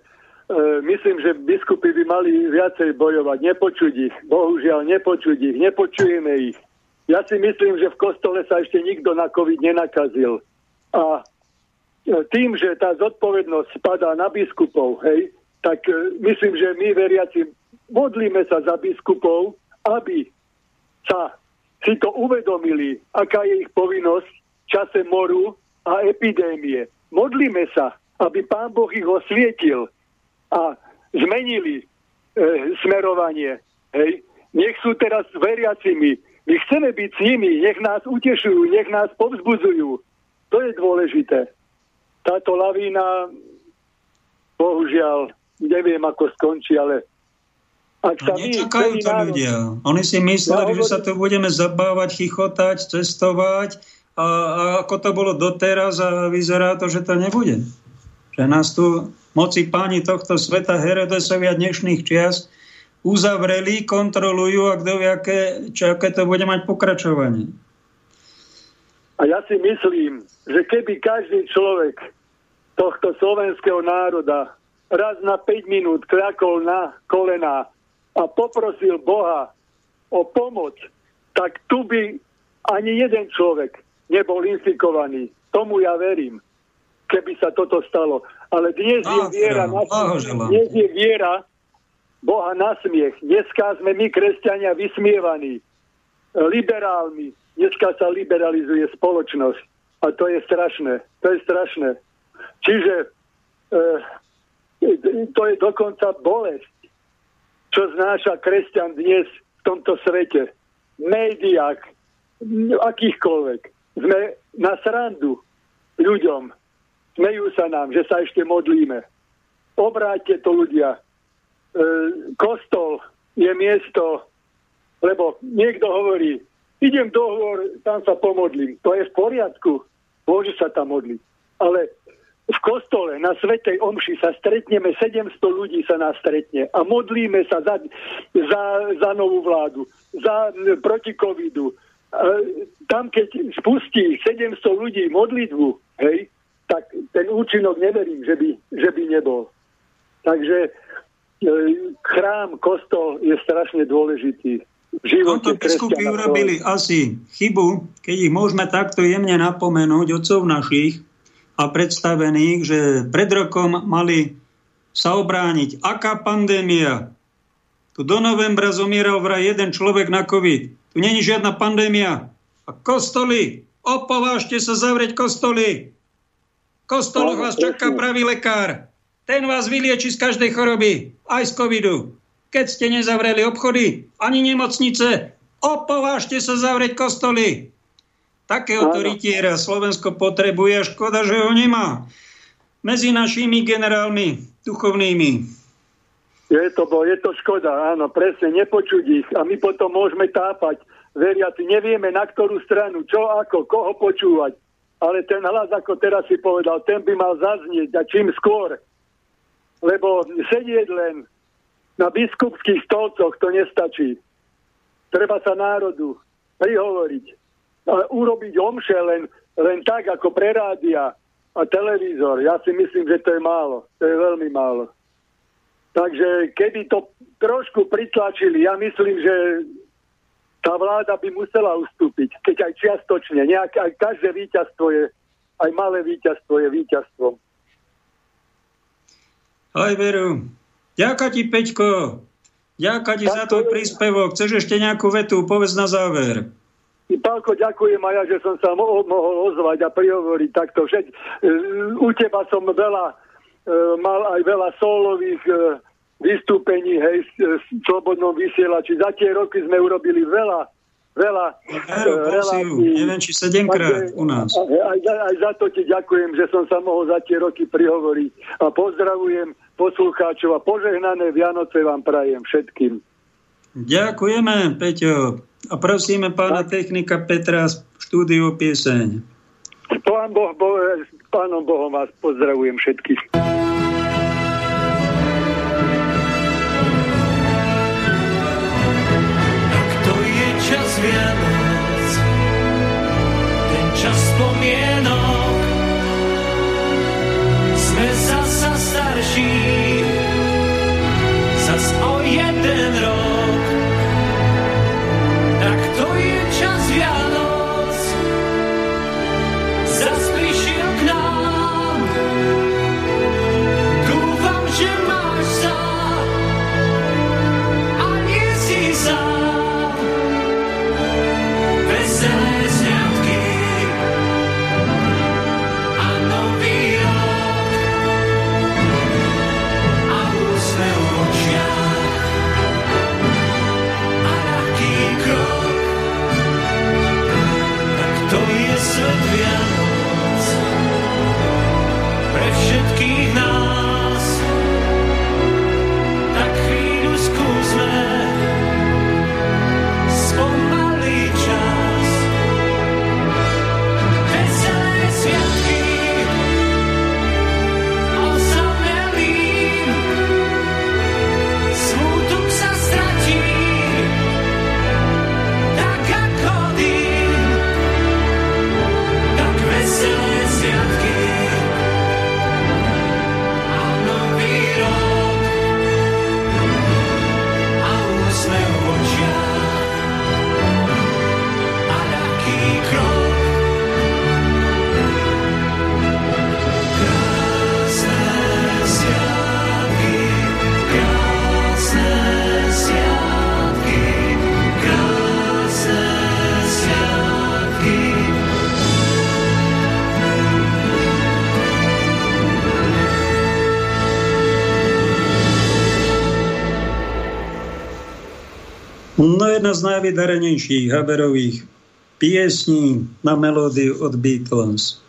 myslím, že biskupy by mali viacej bojovať, nepočuť ich. Bohužiaľ, nepočuť ich, nepočujeme ich. Ja si myslím, že v kostole sa ešte nikto na COVID nenakazil. A e, tým, že tá zodpovednosť spadá na biskupov, hej, tak e, myslím, že my veriaci modlíme sa za biskupov, aby sa si to uvedomili, aká je ich povinnosť v čase moru a epidémie. Modlíme sa, aby Pán Boh ich osvietil a zmenili e, smerovanie. Hej. Nech sú teraz veriacimi. My chceme byť s nimi, nech nás utešujú, nech nás povzbudzujú. To je dôležité. Táto lavína, bohužiaľ, neviem, ako skončí, ale ak sa no, nečakajú to ľudia. Oni si mysleli, ja, že sa tu budeme zabávať, chichotať, cestovať a, a ako to bolo doteraz a vyzerá to, že to nebude. Že nás tu moci páni tohto sveta Herodesovia dnešných čias uzavreli, kontrolujú a kto vie, aké, čo, aké to bude mať pokračovanie. A ja si myslím, že keby každý človek tohto slovenského národa raz na 5 minút kľakol na kolená a poprosil Boha o pomoc, tak tu by ani jeden človek nebol infikovaný. Tomu ja verím, keby sa toto stalo. Ale dnes je viera na Dnes je viera Boha na smiech. Dneska sme my, kresťania, vysmievaní, liberálmi. Dneska sa liberalizuje spoločnosť. A to je strašné. To je strašné. Čiže e, to je dokonca bolesť, čo znáša kresťan dnes v tomto svete. Médiách, akýchkoľvek. Sme na srandu ľuďom. Smejú sa nám, že sa ešte modlíme. Obráťte to ľudia. E, kostol je miesto, lebo niekto hovorí, idem do hôr, tam sa pomodlím. To je v poriadku. Môže sa tam modliť. Ale v kostole na Svetej Omši sa stretneme, 700 ľudí sa nás stretne a modlíme sa za, za, za novú vládu, za proti covidu. Tam, keď spustí 700 ľudí modlitbu, hej, tak ten účinok neverím, že by, že by nebol. Takže e, chrám, kostol je strašne dôležitý. V živote Toto biskupy urobili asi chybu, keď ich môžeme takto jemne napomenúť, otcov našich, a predstavených, že pred rokom mali sa obrániť. Aká pandémia? Tu do novembra zomieral vraj jeden človek na COVID. Tu není žiadna pandémia. A kostoly, opovážte sa zavrieť kostoly. Kostoloch vás čaká pravý lekár. Ten vás vylieči z každej choroby, aj z covidu. Keď ste nezavreli obchody, ani nemocnice, opovážte sa zavrieť kostoly. Takého rytiera Slovensko potrebuje a škoda, že ho nemá. Medzi našimi generálmi duchovnými. Je to, bo, je to škoda, áno, presne, nepočuť ich. A my potom môžeme tápať. Veriaci, nevieme na ktorú stranu, čo ako, koho počúvať. Ale ten hlas, ako teraz si povedal, ten by mal zaznieť a čím skôr. Lebo sedieť len na biskupských stolcoch to nestačí. Treba sa národu prihovoriť urobiť omše len, len tak, ako pre rádia a televízor. Ja si myslím, že to je málo. To je veľmi málo. Takže keby to trošku pritlačili, ja myslím, že tá vláda by musela ustúpiť, keď aj čiastočne. Nejak, aj každé víťazstvo je, aj malé víťazstvo je víťazstvom. Aj veru. Ďakujem ti, Peťko. Ďakujem ti za tvoj príspevok. Chceš ešte nejakú vetu? Povedz na záver. Pálko, ďakujem aj ja, že som sa mo- mohol ozvať a prihovoriť takto. Však e, u teba som veľa, e, mal aj veľa solových e, vystúpení, hej, v slobodnom vysielači. Za tie roky sme urobili veľa, veľa Veru, relácií. Neviem, či sedemkrát u nás. Aj, aj, aj za to ti ďakujem, že som sa mohol za tie roky prihovoriť. A pozdravujem poslucháčov a požehnané Vianoce vám prajem všetkým. Ďakujeme, Peťo. A prosíme pána technika Petra z štúdiu pieseň. Pán boh, boh, pánom Bohom vás pozdravujem všetkých. to je čas Vianoc, ten čas spomienok. Z najvydarenejších Haberových piesní na melódiu od Beatles.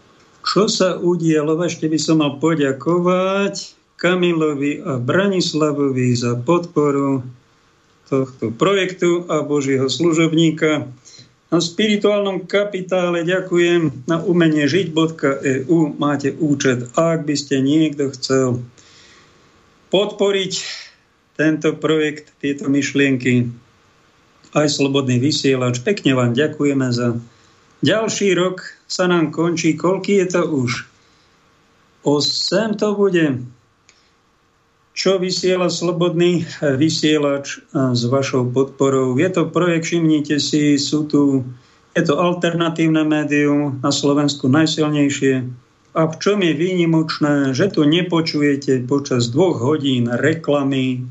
Čo sa udialo? Ešte by som mal poďakovať Kamilovi a Branislavovi za podporu tohto projektu a Božieho služobníka. Na spirituálnom kapitále ďakujem na umenie žiť.eu máte účet. Ak by ste niekto chcel podporiť tento projekt, tieto myšlienky, aj Slobodný vysielač. Pekne vám ďakujeme za ďalší rok. Sa nám končí. Koľký je to už? 8 to bude. Čo vysiela Slobodný vysielač s vašou podporou? Je to projekt, všimnite si, sú tu, je to alternatívne médium na Slovensku najsilnejšie. A v čom je výnimočné, že tu nepočujete počas dvoch hodín reklamy,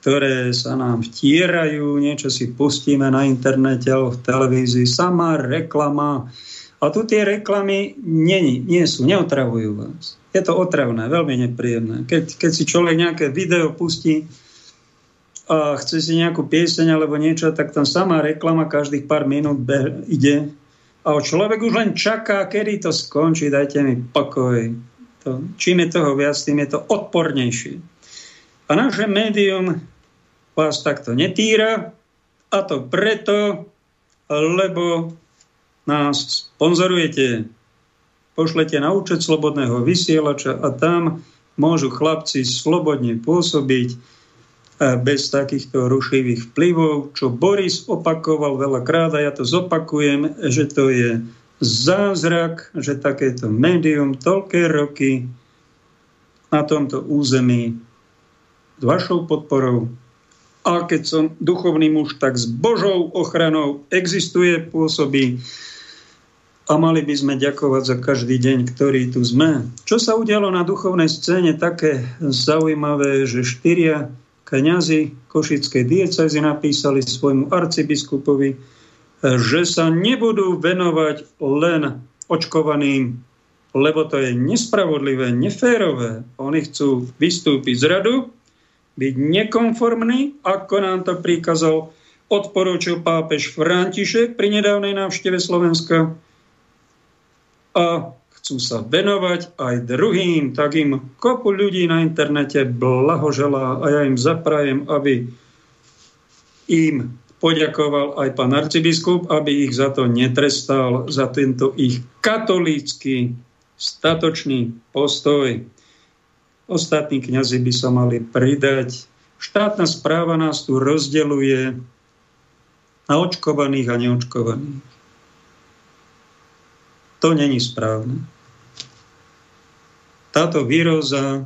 ktoré sa nám vtierajú, niečo si pustíme na internete alebo v televízii, sama reklama. A tu tie reklamy nie, nie sú, neotravujú vás. Je to otravné, veľmi nepríjemné. Keď, keď si človek nejaké video pustí a chce si nejakú pieseň alebo niečo, tak tam sama reklama každých pár minút be- ide a človek už len čaká, kedy to skončí, dajte mi pokoj. To, čím je toho viac, tým je to odpornejšie. A naše médium vás takto netýra a to preto, lebo nás sponzorujete. Pošlete na účet slobodného vysielača a tam môžu chlapci slobodne pôsobiť bez takýchto rušivých vplyvov, čo Boris opakoval veľakrát a ja to zopakujem, že to je zázrak, že takéto médium toľké roky na tomto území s vašou podporou a keď som duchovný muž, tak s Božou ochranou existuje, pôsobí a mali by sme ďakovať za každý deň, ktorý tu sme. Čo sa udialo na duchovnej scéne také zaujímavé, že štyria kňazi Košickej diecezy napísali svojmu arcibiskupovi, že sa nebudú venovať len očkovaným, lebo to je nespravodlivé, neférové. Oni chcú vystúpiť z radu, byť nekonformný, ako nám to prikázal, odporúčil pápež František pri nedávnej návšteve Slovenska a chcú sa venovať aj druhým, tak im kopu ľudí na internete blahoželá a ja im zaprajem, aby im poďakoval aj pán arcibiskup, aby ich za to netrestal, za tento ich katolícky statočný postoj. Ostatní kňazi by sa mali pridať. Štátna správa nás tu rozdeluje na očkovaných a neočkovaných. To není správne. Táto výroza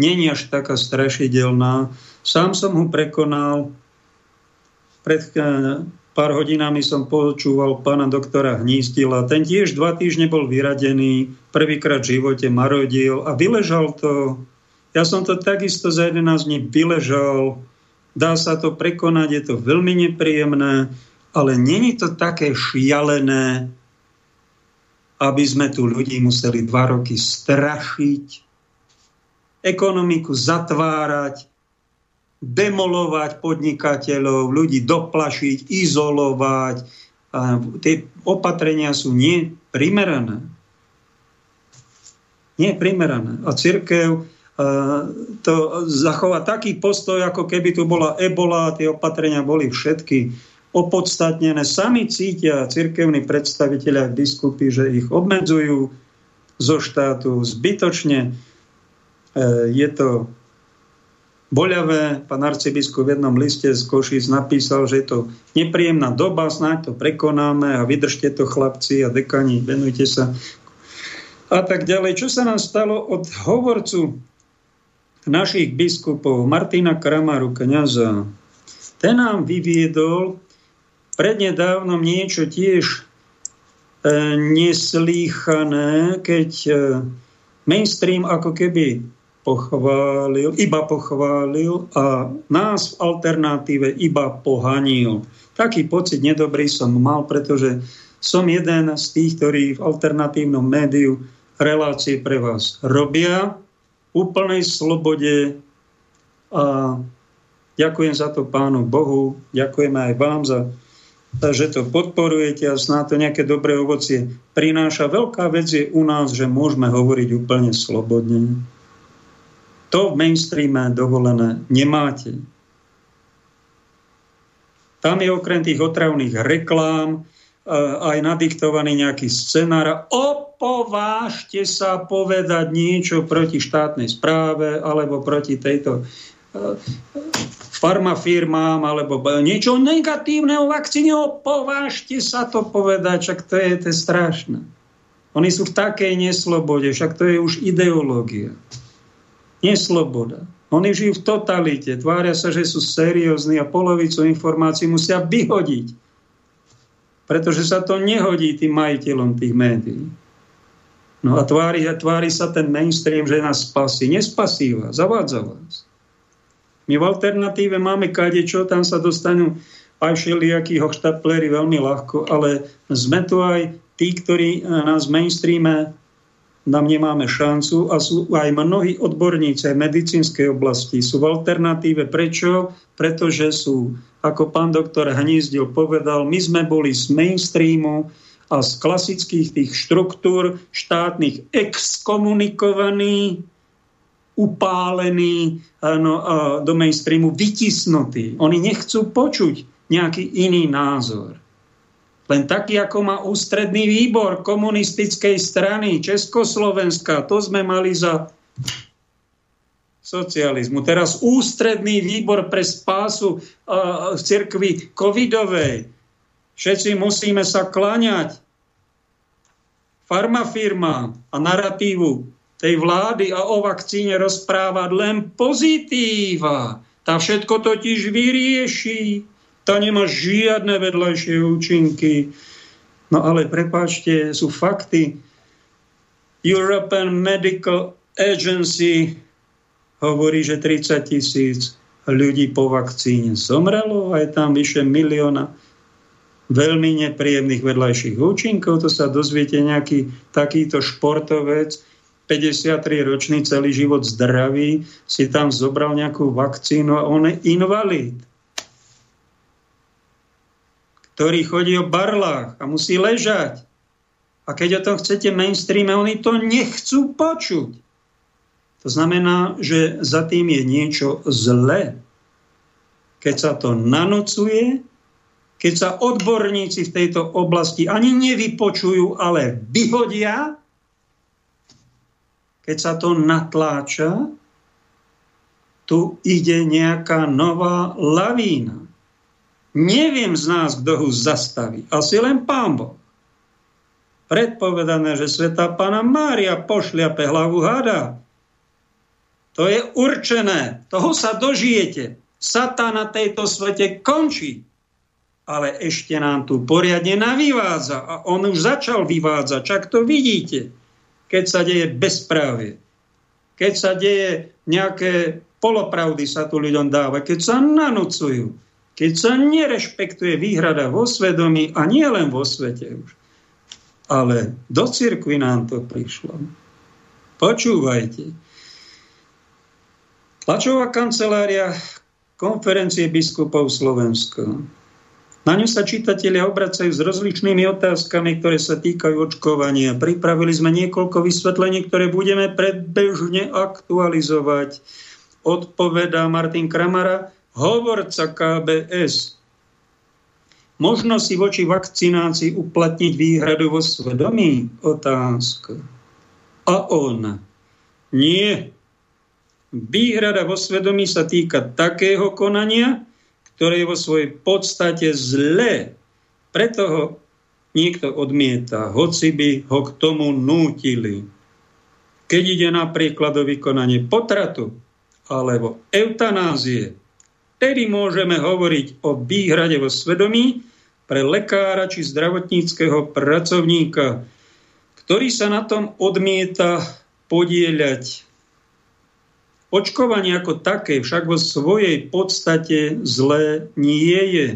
není až taká strašidelná. Sám som ho prekonal. Pred eh, pár hodinami som počúval pána doktora Hnízdila. Ten tiež dva týždne bol vyradený, prvýkrát v živote marodil a vyležal to. Ja som to takisto za 11 dní vyležal. Dá sa to prekonať, je to veľmi nepríjemné, ale není to také šialené, aby sme tu ľudí museli dva roky strašiť, ekonomiku zatvárať, demolovať podnikateľov, ľudí doplašiť, izolovať. A tie opatrenia sú neprimerané. Neprimerané. A církev to zachová taký postoj, ako keby tu bola ebola, tie opatrenia boli všetky opodstatnené. Sami cítia cirkevní predstaviteľia biskupy, že ich obmedzujú zo štátu zbytočne. Je to boľavé. Pán arcibiskup v jednom liste z Košic napísal, že je to nepríjemná doba, snáď to prekonáme a vydržte to chlapci a dekani, venujte sa a tak ďalej. Čo sa nám stalo od hovorcu našich biskupov, Martina Kramaru, kniaza, ten nám vyviedol prednedávnom niečo tiež e, neslýchané, keď e, mainstream ako keby pochválil, iba pochválil a nás v alternatíve iba pohanil. Taký pocit nedobrý som mal, pretože som jeden z tých, ktorí v alternatívnom médiu relácie pre vás robia úplnej slobode a ďakujem za to pánu Bohu, ďakujeme aj vám za že to podporujete a snáď to nejaké dobré ovocie prináša. Veľká vec je u nás, že môžeme hovoriť úplne slobodne. To v mainstreame dovolené nemáte. Tam je okrem tých otravných reklám eh, aj nadiktovaný nejaký scenár. Opovážte sa povedať niečo proti štátnej správe alebo proti tejto eh, farmafirmám alebo niečo negatívne o vakcíne. Opovážte sa to povedať, však to je, to je strašné. Oni sú v takej neslobode, však to je už ideológia nesloboda. Oni žijú v totalite, tvária sa, že sú seriózni a polovicu informácií musia vyhodiť. Pretože sa to nehodí tým majiteľom tých médií. No a tvári, tvári sa ten mainstream, že nás spasí. Nespasí vás, zavádza vás. My v alternatíve máme kadečo, tam sa dostanú aj všelijakí hochštaplery veľmi ľahko, ale sme tu aj tí, ktorí nás v mainstreame nám nemáme šancu a sú aj mnohí odborníci v medicínskej oblasti sú v alternatíve. Prečo? Pretože sú, ako pán doktor Hnízdil povedal, my sme boli z mainstreamu a z klasických tých štruktúr štátnych exkomunikovaní, upálení a do mainstreamu vytisnutí. Oni nechcú počuť nejaký iný názor. Len taký, ako má ústredný výbor komunistickej strany Československa. To sme mali za socializmu. Teraz ústredný výbor pre spásu uh, cirkvi covidovej. Všetci musíme sa kláňať farmafirmám a narratívu tej vlády a o vakcíne rozprávať len pozitíva. Tá všetko totiž vyrieši. Tá nemá žiadne vedľajšie účinky. No ale prepáčte, sú fakty. European Medical Agency hovorí, že 30 tisíc ľudí po vakcíne zomrelo a je tam vyše milióna veľmi nepríjemných vedľajších účinkov. To sa dozviete nejaký takýto športovec, 53 ročný, celý život zdravý, si tam zobral nejakú vakcínu a on je invalid, ktorý chodí o barlách a musí ležať. A keď o tom chcete mainstreame, oni to nechcú počuť. To znamená, že za tým je niečo zlé. Keď sa to nanocuje, keď sa odborníci v tejto oblasti ani nevypočujú, ale vyhodia, keď sa to natláča, tu ide nejaká nová lavína. Neviem z nás, kto ho zastaví. Asi len pán Boh. Predpovedané, že sveta pána Mária pošliape hlavu hada. To je určené. Toho sa dožijete. Satan na tejto svete končí. Ale ešte nám tu poriadne navývádza. A on už začal vyvádzať. Čak to vidíte keď sa deje bezprávie, keď sa deje nejaké polopravdy sa tu ľuďom dáva, keď sa nanúcujú, keď sa nerešpektuje výhrada vo svedomí a nie len vo svete už. Ale do cirkvi nám to prišlo. Počúvajte. Tlačová kancelária konferencie biskupov Slovenska na ňu sa čitatelia obracajú s rozličnými otázkami, ktoré sa týkajú očkovania. Pripravili sme niekoľko vysvetlení, ktoré budeme predbežne aktualizovať. Odpovedá Martin Kramara, hovorca KBS. Možno si voči vakcinácii uplatniť výhradu vo svedomí? Otázka. A on. Nie. Výhrada vo svedomí sa týka takého konania, ktoré je vo svojej podstate zlé. Preto ho niekto odmieta, hoci by ho k tomu nútili. Keď ide napríklad o vykonanie potratu alebo eutanázie, tedy môžeme hovoriť o výhrade vo svedomí pre lekára či zdravotníckého pracovníka, ktorý sa na tom odmieta podieľať Očkovanie ako také však vo svojej podstate zlé nie je.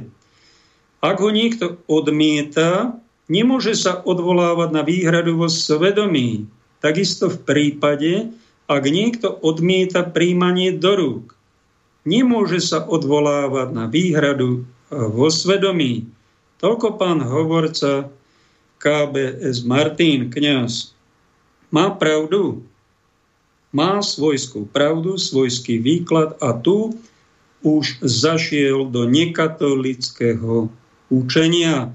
Ak ho niekto odmieta, nemôže sa odvolávať na výhradu vo svedomí. Takisto v prípade, ak niekto odmieta príjmanie do rúk. Nemôže sa odvolávať na výhradu vo svedomí. Toľko pán hovorca KBS Martin, kňaz. Má pravdu, má svojskú pravdu, svojský výklad a tu už zašiel do nekatolického učenia.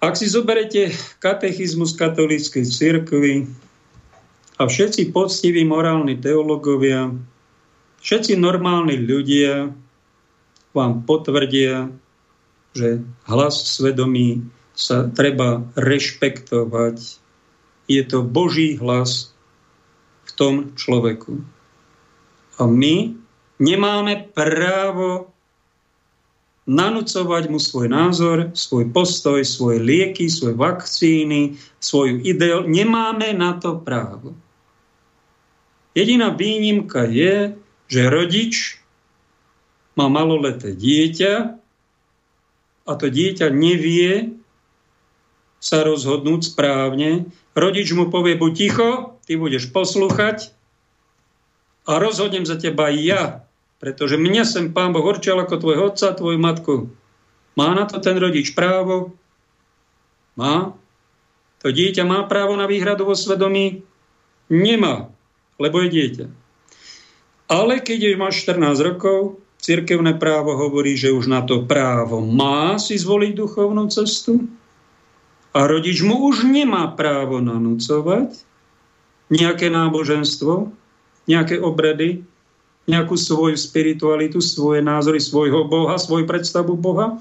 Ak si zoberete katechizmus katolíckej cirkvi a všetci poctiví morálni teológovia, všetci normálni ľudia vám potvrdia, že hlas svedomí sa treba rešpektovať. Je to Boží hlas, tom človeku. A my nemáme právo nanúcovať mu svoj názor, svoj postoj, svoje lieky, svoje vakcíny, svoju ideu. Nemáme na to právo. Jediná výnimka je, že rodič má maloleté dieťa a to dieťa nevie sa rozhodnúť správne. Rodič mu povie, buď ticho, ty budeš poslúchať a rozhodnem za teba ja, pretože mňa sem Pán Boh určil ako tvoj otca, tvoju matku. Má na to ten rodič právo? Má? To dieťa má právo na výhradu vo svedomí? Nemá, lebo je dieťa. Ale keď máš 14 rokov, cirkevné právo hovorí, že už na to právo má si zvoliť duchovnú cestu a rodič mu už nemá právo nanúcovať, nejaké náboženstvo, nejaké obredy, nejakú svoju spiritualitu, svoje názory svojho Boha, svoju predstavu Boha.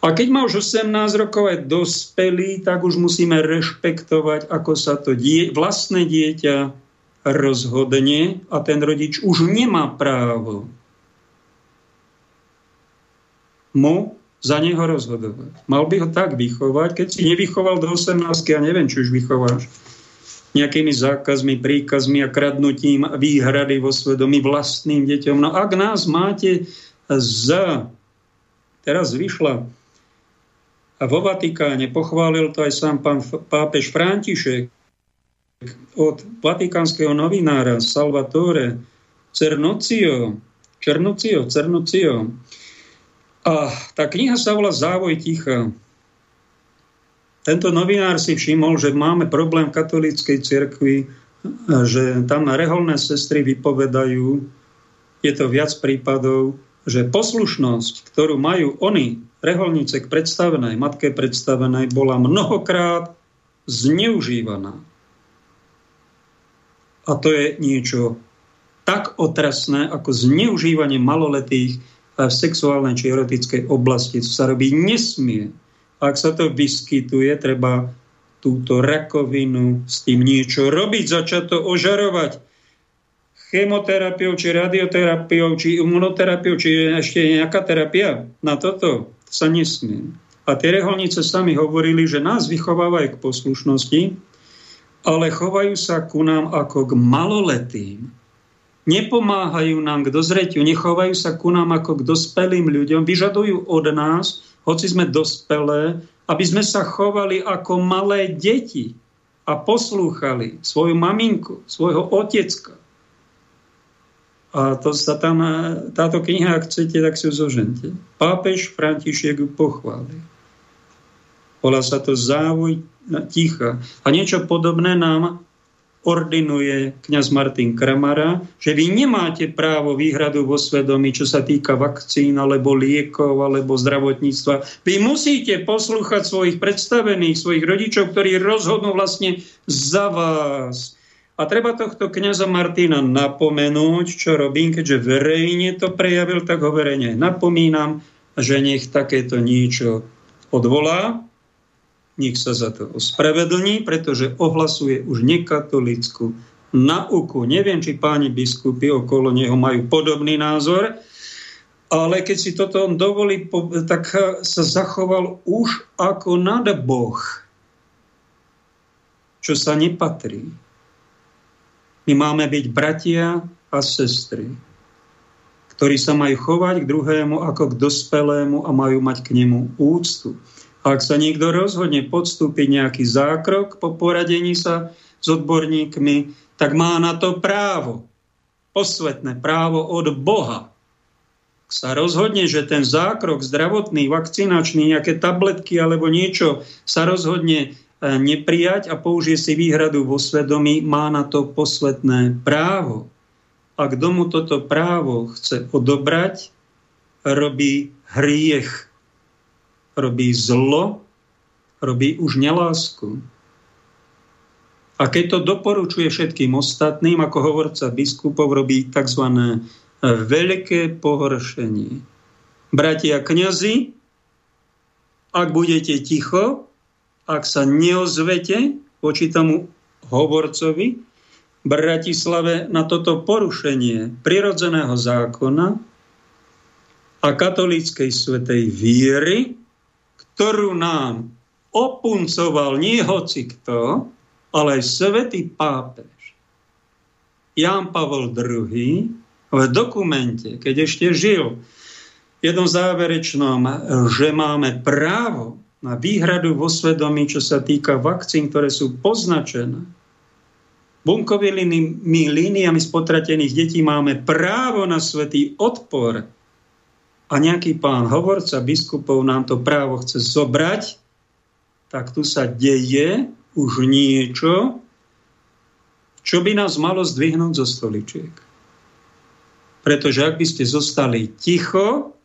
A keď má už 18 rokov aj dospelý, tak už musíme rešpektovať, ako sa to die, vlastné dieťa rozhodne a ten rodič už nemá právo mu za neho rozhodovať. Mal by ho tak vychovať, keď si nevychoval do 18, ja neviem, či už vychováš nejakými zákazmi, príkazmi a kradnutím výhrady vo svedomí vlastným deťom. No ak nás máte za... Teraz vyšla a vo Vatikáne pochválil to aj sám pán pápež František od vatikánskeho novinára Salvatore Cernocio, Černocio, Cernocio. A tá kniha sa volá Závoj ticha. Tento novinár si všimol, že máme problém v katolíckej cirkvi, že tam reholné sestry vypovedajú, je to viac prípadov, že poslušnosť, ktorú majú oni, reholnice k predstavenej, matke predstavenej, bola mnohokrát zneužívaná. A to je niečo tak otrasné, ako zneužívanie maloletých v sexuálnej či erotickej oblasti. To sa robí nesmie ak sa to vyskytuje, treba túto rakovinu s tým niečo robiť, začať to ožarovať chemoterapiou, či radioterapiou, či imunoterapiou, či ešte nejaká terapia. Na toto sa nesmie. A tie reholnice sami hovorili, že nás vychovávajú k poslušnosti, ale chovajú sa ku nám ako k maloletým. Nepomáhajú nám k dozretiu, nechovajú sa ku nám ako k dospelým ľuďom, vyžadujú od nás, hoci sme dospelé, aby sme sa chovali ako malé deti a poslúchali svoju maminku, svojho otecka. A to sa tam, táto kniha, ak chcete, tak si ju zožente. Pápež František ju pochválil. Volá sa to závoj ticha. A niečo podobné nám ordinuje kňaz Martin Kramara, že vy nemáte právo výhradu vo svedomí, čo sa týka vakcín, alebo liekov, alebo zdravotníctva. Vy musíte poslúchať svojich predstavených, svojich rodičov, ktorí rozhodnú vlastne za vás. A treba tohto kňaza Martina napomenúť, čo robím, keďže verejne to prejavil, tak ho verejne napomínam, že nech takéto niečo odvolá nech sa za to ospravedlní, pretože ohlasuje už nekatolickú nauku. Neviem, či páni biskupy okolo neho majú podobný názor, ale keď si toto on dovolí, tak sa zachoval už ako nadboh, čo sa nepatrí. My máme byť bratia a sestry, ktorí sa majú chovať k druhému ako k dospelému a majú mať k nemu úctu. Ak sa niekto rozhodne podstúpiť nejaký zákrok po poradení sa s odborníkmi, tak má na to právo. Posvetné právo od Boha. Ak sa rozhodne, že ten zákrok zdravotný, vakcinačný, nejaké tabletky alebo niečo sa rozhodne e, neprijať a použije si výhradu vo svedomí, má na to posvetné právo. Ak domu toto právo chce odobrať, robí hriech robí zlo, robí už nelásku. A keď to doporučuje všetkým ostatným, ako hovorca biskupov, robí tzv. veľké pohoršenie. Bratia kňazi, ak budete ticho, ak sa neozvete voči tomu hovorcovi, Bratislave na toto porušenie prirodzeného zákona a katolíckej svetej víry ktorú nám opuncoval nie hoci kto, ale aj svetý pápež. Ján Pavol II v dokumente, keď ešte žil, jednom záverečnom, že máme právo na výhradu vo svedomí, čo sa týka vakcín, ktoré sú poznačené bunkovými líniami z potratených detí máme právo na svetý odpor a nejaký pán hovorca biskupov nám to právo chce zobrať, tak tu sa deje už niečo, čo by nás malo zdvihnúť zo stoličiek. Pretože ak by ste zostali ticho,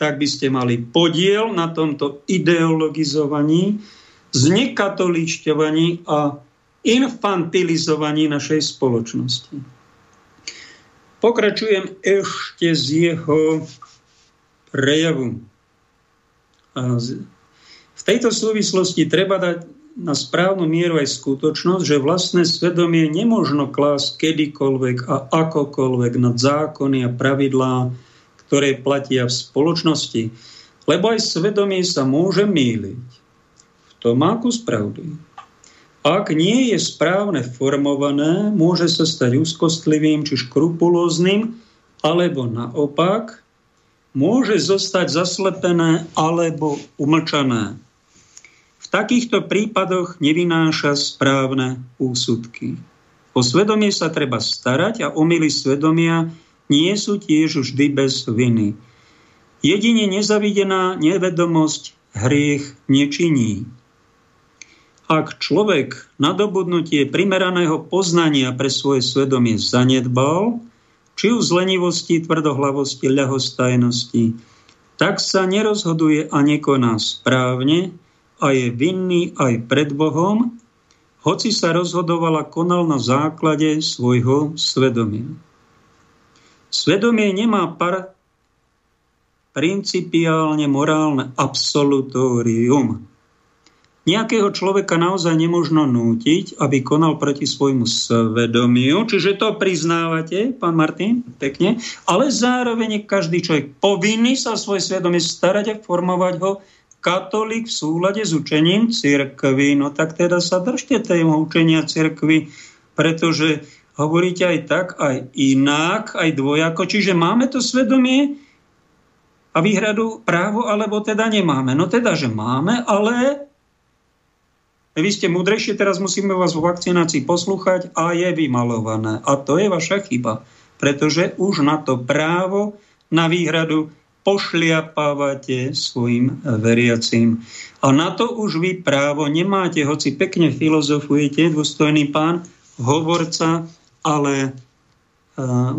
tak by ste mali podiel na tomto ideologizovaní, znekatoličťovaní a infantilizovaní našej spoločnosti. Pokračujem ešte z jeho prejavu. A v tejto súvislosti treba dať na správnu mieru aj skutočnosť, že vlastné svedomie nemožno klásť kedykoľvek a akokoľvek nad zákony a pravidlá, ktoré platia v spoločnosti. Lebo aj svedomie sa môže míliť. V tom má kus pravdy. Ak nie je správne formované, môže sa stať úzkostlivým či škrupulóznym, alebo naopak, môže zostať zaslepené alebo umlčané. V takýchto prípadoch nevynáša správne úsudky. O svedomie sa treba starať a omily svedomia nie sú tiež vždy bez viny. Jedine nezavidená nevedomosť hriech nečiní. Ak človek nadobudnutie primeraného poznania pre svoje svedomie zanedbal, či už z lenivosti, tvrdohlavosti, ľahostajnosti, tak sa nerozhoduje a nekoná správne a je vinný aj pred Bohom, hoci sa rozhodoval a konal na základe svojho svedomia. Svedomie nemá par principiálne morálne absolutórium. Nejakého človeka naozaj nemožno nútiť, aby konal proti svojmu svedomiu, čiže to priznávate, pán Martin, pekne, ale zároveň každý človek povinný sa svoje svedomie starať a formovať ho katolík v súlade s učením cirkvy. No tak teda sa držte tému učenia cirkvy, pretože hovoríte aj tak, aj inak, aj dvojako. Čiže máme to svedomie a výhradu právo, alebo teda nemáme. No teda, že máme, ale vy ste múdrejšie, teraz musíme vás vo vakcinácii poslúchať a je vymalované. A to je vaša chyba, pretože už na to právo, na výhradu pošliapávate svojim veriacím. A na to už vy právo nemáte, hoci pekne filozofujete, dôstojný pán, hovorca, ale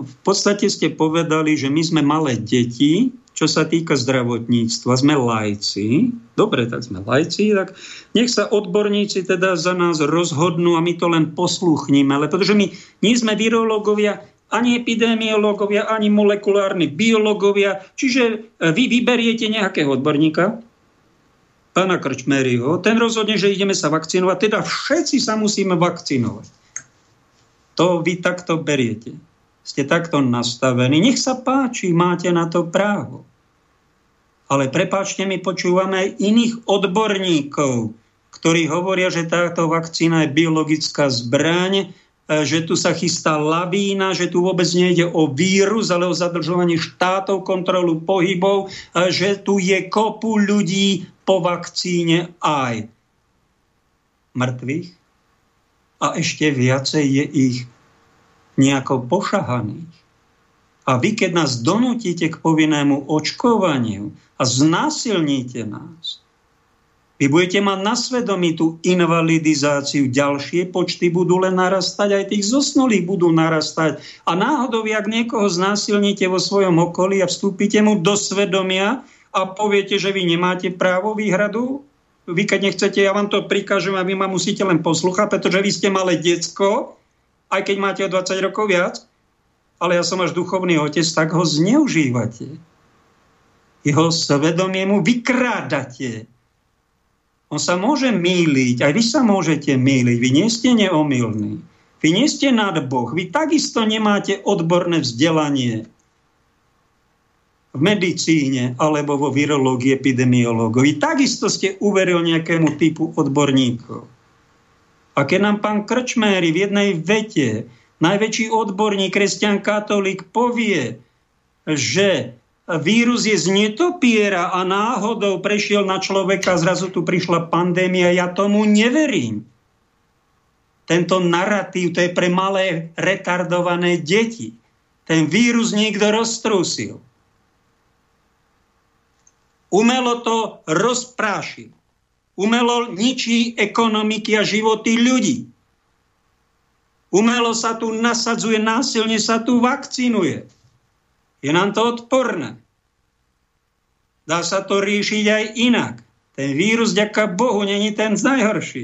v podstate ste povedali, že my sme malé deti, čo sa týka zdravotníctva. Sme lajci. Dobre, tak sme lajci, tak nech sa odborníci teda za nás rozhodnú a my to len posluchníme. Ale pretože my nie sme virológovia, ani epidemiológovia, ani molekulárni biológovia. Čiže e, vy vyberiete nejakého odborníka, pána Krčmeryho, ten rozhodne, že ideme sa vakcinovať, teda všetci sa musíme vakcinovať. To vy takto beriete ste takto nastavení. Nech sa páči, máte na to právo. Ale prepáčte mi, počúvame iných odborníkov, ktorí hovoria, že táto vakcína je biologická zbraň, e, že tu sa chystá lavína, že tu vôbec nejde o vírus, ale o zadržovanie štátov, kontrolu pohybov, e, že tu je kopu ľudí po vakcíne aj mŕtvych a ešte viacej je ich nejako pošahaných. A vy, keď nás donútite k povinnému očkovaniu a znásilníte nás, vy budete mať na svedomí tú invalidizáciu, ďalšie počty budú len narastať, aj tých zosnulých budú narastať. A náhodou, ak niekoho znásilníte vo svojom okolí a vstúpite mu do svedomia a poviete, že vy nemáte právo výhradu, vy keď nechcete, ja vám to prikážem a vy ma musíte len poslúchať, pretože vy ste malé decko, aj keď máte o 20 rokov viac, ale ja som až duchovný otec, tak ho zneužívate. Jeho svedomie mu vykrádate. On sa môže míliť, aj vy sa môžete míliť, vy nie ste neomilní. Vy nie ste nad Boh, vy takisto nemáte odborné vzdelanie v medicíne alebo vo virológii, epidemiológii. Takisto ste uveril nejakému typu odborníkov. A keď nám pán Krčméry v jednej vete, najväčší odborník, kresťan katolík, povie, že vírus je z netopiera a náhodou prešiel na človeka, zrazu tu prišla pandémia, ja tomu neverím. Tento narratív, to je pre malé retardované deti. Ten vírus niekto roztrúsil. Umelo to rozprášil umelo ničí ekonomiky a životy ľudí. Umelo sa tu nasadzuje, násilne sa tu vakcinuje. Je nám to odporné. Dá sa to riešiť aj inak. Ten vírus, ďaká Bohu, není ten z najhorší.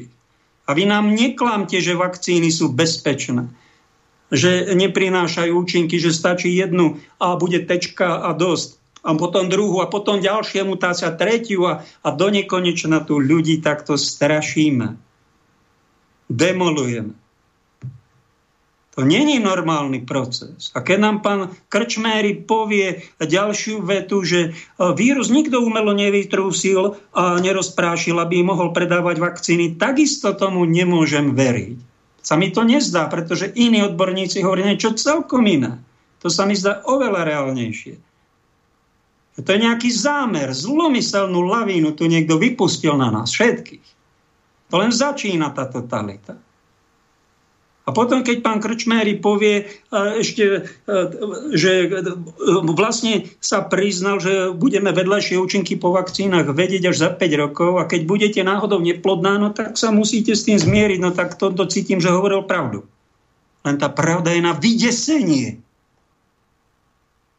A vy nám neklamte, že vakcíny sú bezpečné. Že neprinášajú účinky, že stačí jednu a bude tečka a dosť a potom druhú a potom ďalšia mutácia, tretiu a, a do nekonečna tu ľudí takto strašíme. Demolujeme. To není normálny proces. A keď nám pán Krčméry povie ďalšiu vetu, že e, vírus nikto umelo nevytrúsil a nerozprášil, aby mohol predávať vakcíny, takisto tomu nemôžem veriť. Sa mi to nezdá, pretože iní odborníci hovoria niečo celkom iné. To sa mi zdá oveľa reálnejšie. To je nejaký zámer, zlomyselnú lavínu tu niekto vypustil na nás všetkých. To len začína tá totalita. A potom, keď pán Krčméry povie e, ešte, e, že e, vlastne sa priznal, že budeme vedľajšie účinky po vakcínach vedieť až za 5 rokov a keď budete náhodou neplodná, no tak sa musíte s tým zmieriť. No tak to, to cítim, že hovoril pravdu. Len tá pravda je na vydesenie.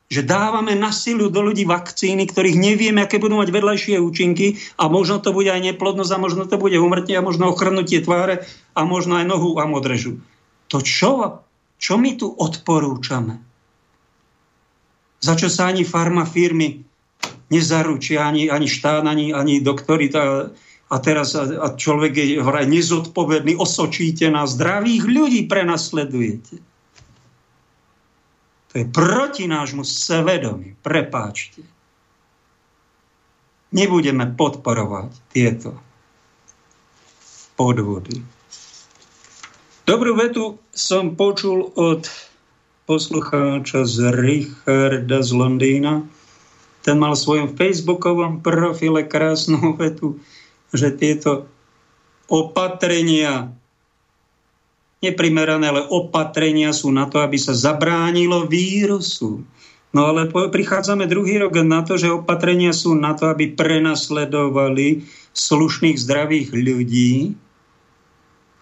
Že dávame na silu do ľudí vakcíny, ktorých nevieme, aké budú mať vedľajšie účinky a možno to bude aj neplodnosť a možno to bude umrtie a možno ochrnutie tváre a možno aj nohu a modrežu to čo? Čo my tu odporúčame? Za čo sa ani farmafirmy nezaručia, ani, ani štát, ani, ani doktori. A, a teraz a človek je hore nezodpovedný, osočíte na zdravých ľudí, prenasledujete. To je proti nášmu svedomi. Prepáčte. Nebudeme podporovať tieto podvody. Dobrú vetu som počul od poslucháča z Richarda z Londýna. Ten mal v svojom facebookovom profile krásnu vetu, že tieto opatrenia, neprimerané, ale opatrenia sú na to, aby sa zabránilo vírusu. No ale prichádzame druhý rok na to, že opatrenia sú na to, aby prenasledovali slušných, zdravých ľudí,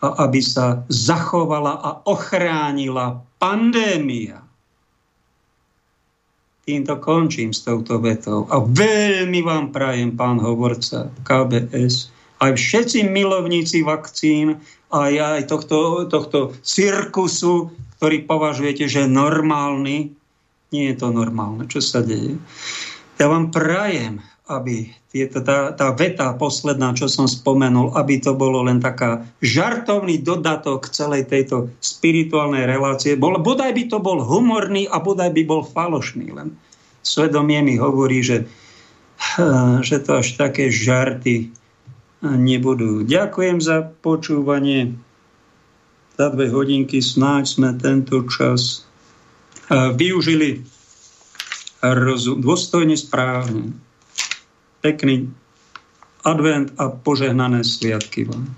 a aby sa zachovala a ochránila pandémia. Týmto končím s touto vetou. A veľmi vám prajem, pán hovorca KBS, aj všetci milovníci vakcín, aj aj tohto, tohto cirkusu, ktorý považujete, že je normálny. Nie je to normálne, čo sa deje. Ja vám prajem, aby tieto, tá, tá veta posledná, čo som spomenul, aby to bolo len taká žartovný dodatok celej tejto spirituálnej relácie. Bol, bodaj by to bol humorný a bodaj by bol falošný. Len svedomie mi hovorí, že, že to až také žarty nebudú. Ďakujem za počúvanie. Za dve hodinky snáď sme tento čas využili rozum, dôstojne správne. Pekný advent a požehnané sviatky vám.